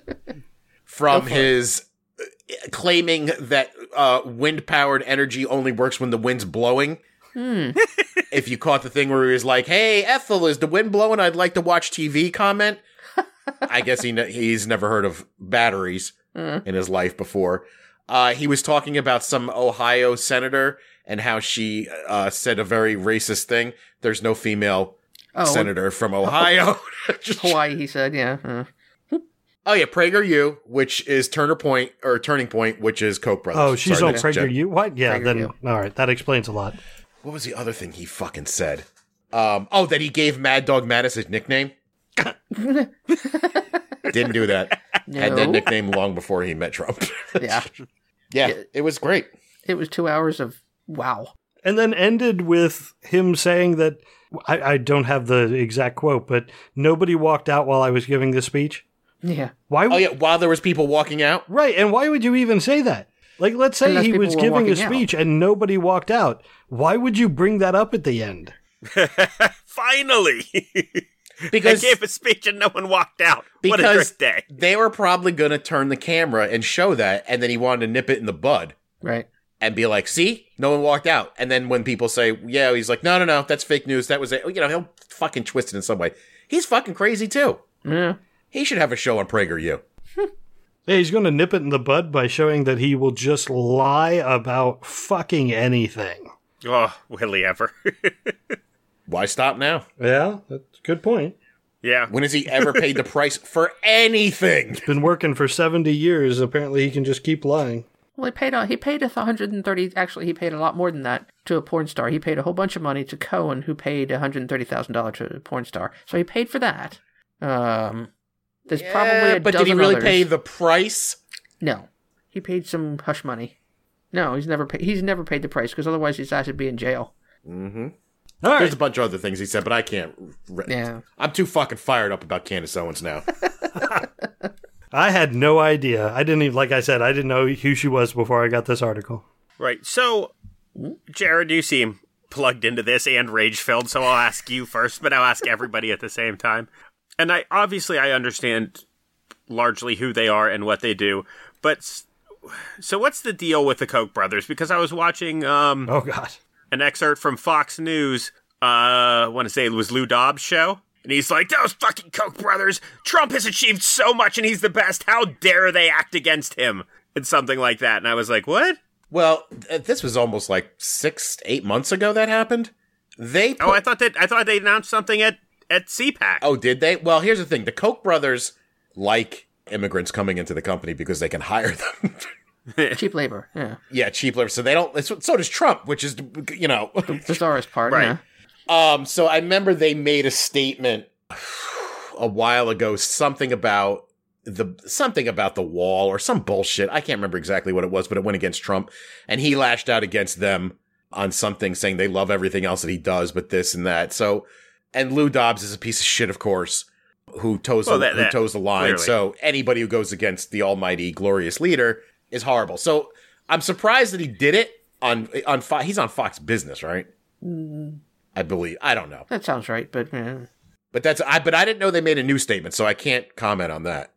From his uh, claiming that uh, wind powered energy only works when the wind's blowing. if you caught the thing where he was like, "Hey, Ethel, is the wind blowing? I'd like to watch TV." Comment. I guess he ne- he's never heard of batteries in his life before. Uh, he was talking about some Ohio senator and how she uh, said a very racist thing. There's no female Oh, senator from Ohio. Hawaii. He said, yeah. uh. oh yeah, PragerU, which is Turner Point or Turning Point, which is Koch brothers. oh, she's Sorry, on next, Prager Jen. You What? Yeah, then PragerU. all right. That explains a lot. What was the other thing he fucking said? Um, oh, that he gave Mad Dog Mattis his nickname. Didn't do that. Had that nickname long before he met Trump. Yeah. Yeah, it was great. It was two hours of wow. And then ended with him saying that I, I don't have the exact quote, but nobody walked out while I was giving this speech. Yeah. Why? Oh yeah, while there was people walking out. Right, and why would you even say that? Like, let's say Unless he was giving a walking out. speech and nobody walked out. Why would you bring that up at the end? Finally, I Because gave a speech and no one walked out. what a great day! they were probably going to turn the camera and show that, and then he wanted to nip it in the bud Right. and be like, "See, no one walked out." And then when people say, "Yeah," he's like, "No, no, no, that's fake news. That was it." You know, he'll fucking twist it in some way. He's fucking crazy too. Yeah. He should have a show on PragerU. Hmm. Yeah, he's going to nip it in the bud by showing that he will just lie about fucking anything. Oh, will he ever? Why stop now? Yeah, that's a good point. yeah. When has he ever paid the price for anything? Been working for 70 years. Apparently, he can just keep lying. Well, he paid. A, he paid a 130. Actually, he paid a lot more than that to a porn star. He paid a whole bunch of money to Cohen, who paid 130 thousand dollars to a porn star. So he paid for that. Um, there's probably Yeah, a but did he really others. pay the price? No, he paid some hush money. No, he's never paid. He's never paid the price because otherwise his ass would be in jail. All There's a bunch of other things he said, but I can't. Re- Yeah. I'm too fucking fired up about Candace Owens now. I had no idea. I didn't even, like I said, I didn't know who she was before I got this article. Right. So, Jared, you seem plugged into this and rage filled, so I'll ask you first, but I'll ask everybody at the same time. And I obviously I understand largely who they are and what they do, but so what's the deal with the Koch brothers? Because I was watching um, Oh, God. An excerpt from Fox News. Uh, I want to say it was Lou Dobbs' show. And he's like, those fucking Koch brothers, Trump has achieved so much and he's the best. How dare they act against him? And something like that. And I was like, what? well, th- this was almost like six, eight months ago that happened. They put, Oh, I thought that I thought they announced something at at CPAC. Oh, did they? Well, here's the thing: the Koch brothers like immigrants coming into the company because they can hire them. Cheap labor. Yeah. yeah, cheap labor. So they don't. So so does Trump, which is you know. The czarist part. Right. Yeah. um. So I remember they made a statement a while ago, something about the something about the wall or some bullshit. I can't remember exactly what it was, but it went against Trump, and he lashed out against them on something, saying they love everything else that he does, but this and that. So, and Lou Dobbs is a piece of shit, of course, who toes Well, the, that- who that- toes the line. clearly. So anybody who goes against the almighty, glorious leader is horrible. So I'm surprised that he did it on on Fox. He's on Fox Business, right? Mm. I believe. I don't know, That sounds right, but yeah. but that's I. But I didn't know they made a new statement, so I can't comment on that.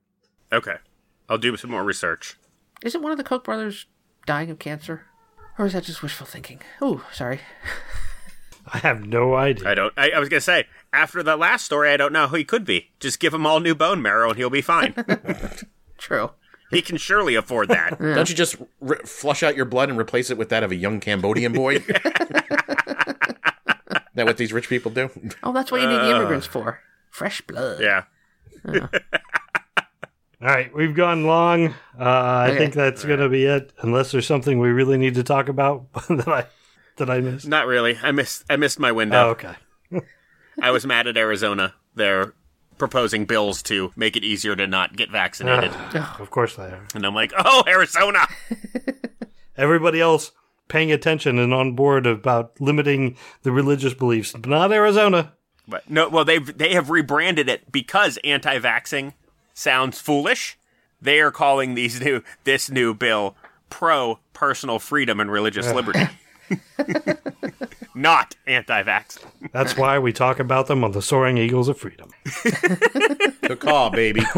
Okay. I'll do some more research. isn't one of the Koch brothers dying of cancer, or is that just wishful thinking? Oh, sorry. I have no idea. I don't. I, I was gonna say after the last story, I don't know who he could be. Just give him all new bone marrow, and he'll be fine. True. He can surely afford that. Don't you just r- flush out your blood and replace it with that of a young Cambodian boy? that what these rich people do? Oh, that's what you need the immigrants for. Fresh blood. yeah. All right, we've gone long. Uh, I Okay. think that's going to be it, unless there's something we really need to talk about that I that I missed. Not really. I missed. I missed my Oh, window. okay. I was mad at Arizona. They're proposing bills to make it easier to not get vaccinated, ah, Of course they are. and I'm like, oh, Arizona. Everybody else paying attention and on board about limiting the religious beliefs, but not Arizona. But no, well, they've they have rebranded it because anti-vaxing sounds foolish. They are calling these new this new bill pro personal freedom and religious liberty, not anti-vax. That's why we talk about them on the Soaring Eagles of Freedom. the call, baby.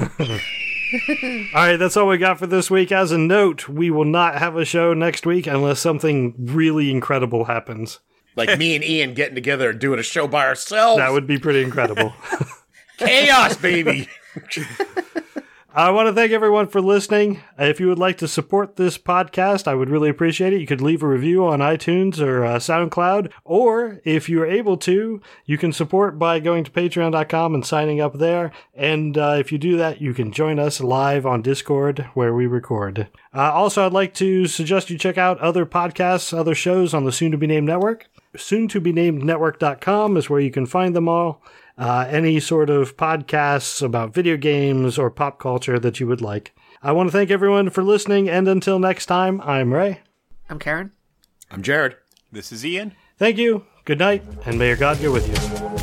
All right, that's all we got for this week. As a note, we will not have a show next week unless something really incredible happens. Like me and Ian getting together and doing a show by ourselves. That would be pretty incredible. chaos, baby. I want to thank everyone for listening. If you would like to support this podcast, I would really appreciate it. You could leave a review on iTunes or uh, SoundCloud, or if you're able to, you can support by going to patreon.com and signing up there. And uh, if you do that, you can join us live on Discord where we record. Uh, also, I'd like to suggest you check out other podcasts, other shows on the soon to be named network. Soon to be named network.com is where you can find them all uh, any sort of podcasts about video games or pop culture that you would like. I want to thank everyone for listening, and until next time, I'm Ray. I'm Karen. I'm Jared. This is Ian. Thank you, good night, and may your God go with you.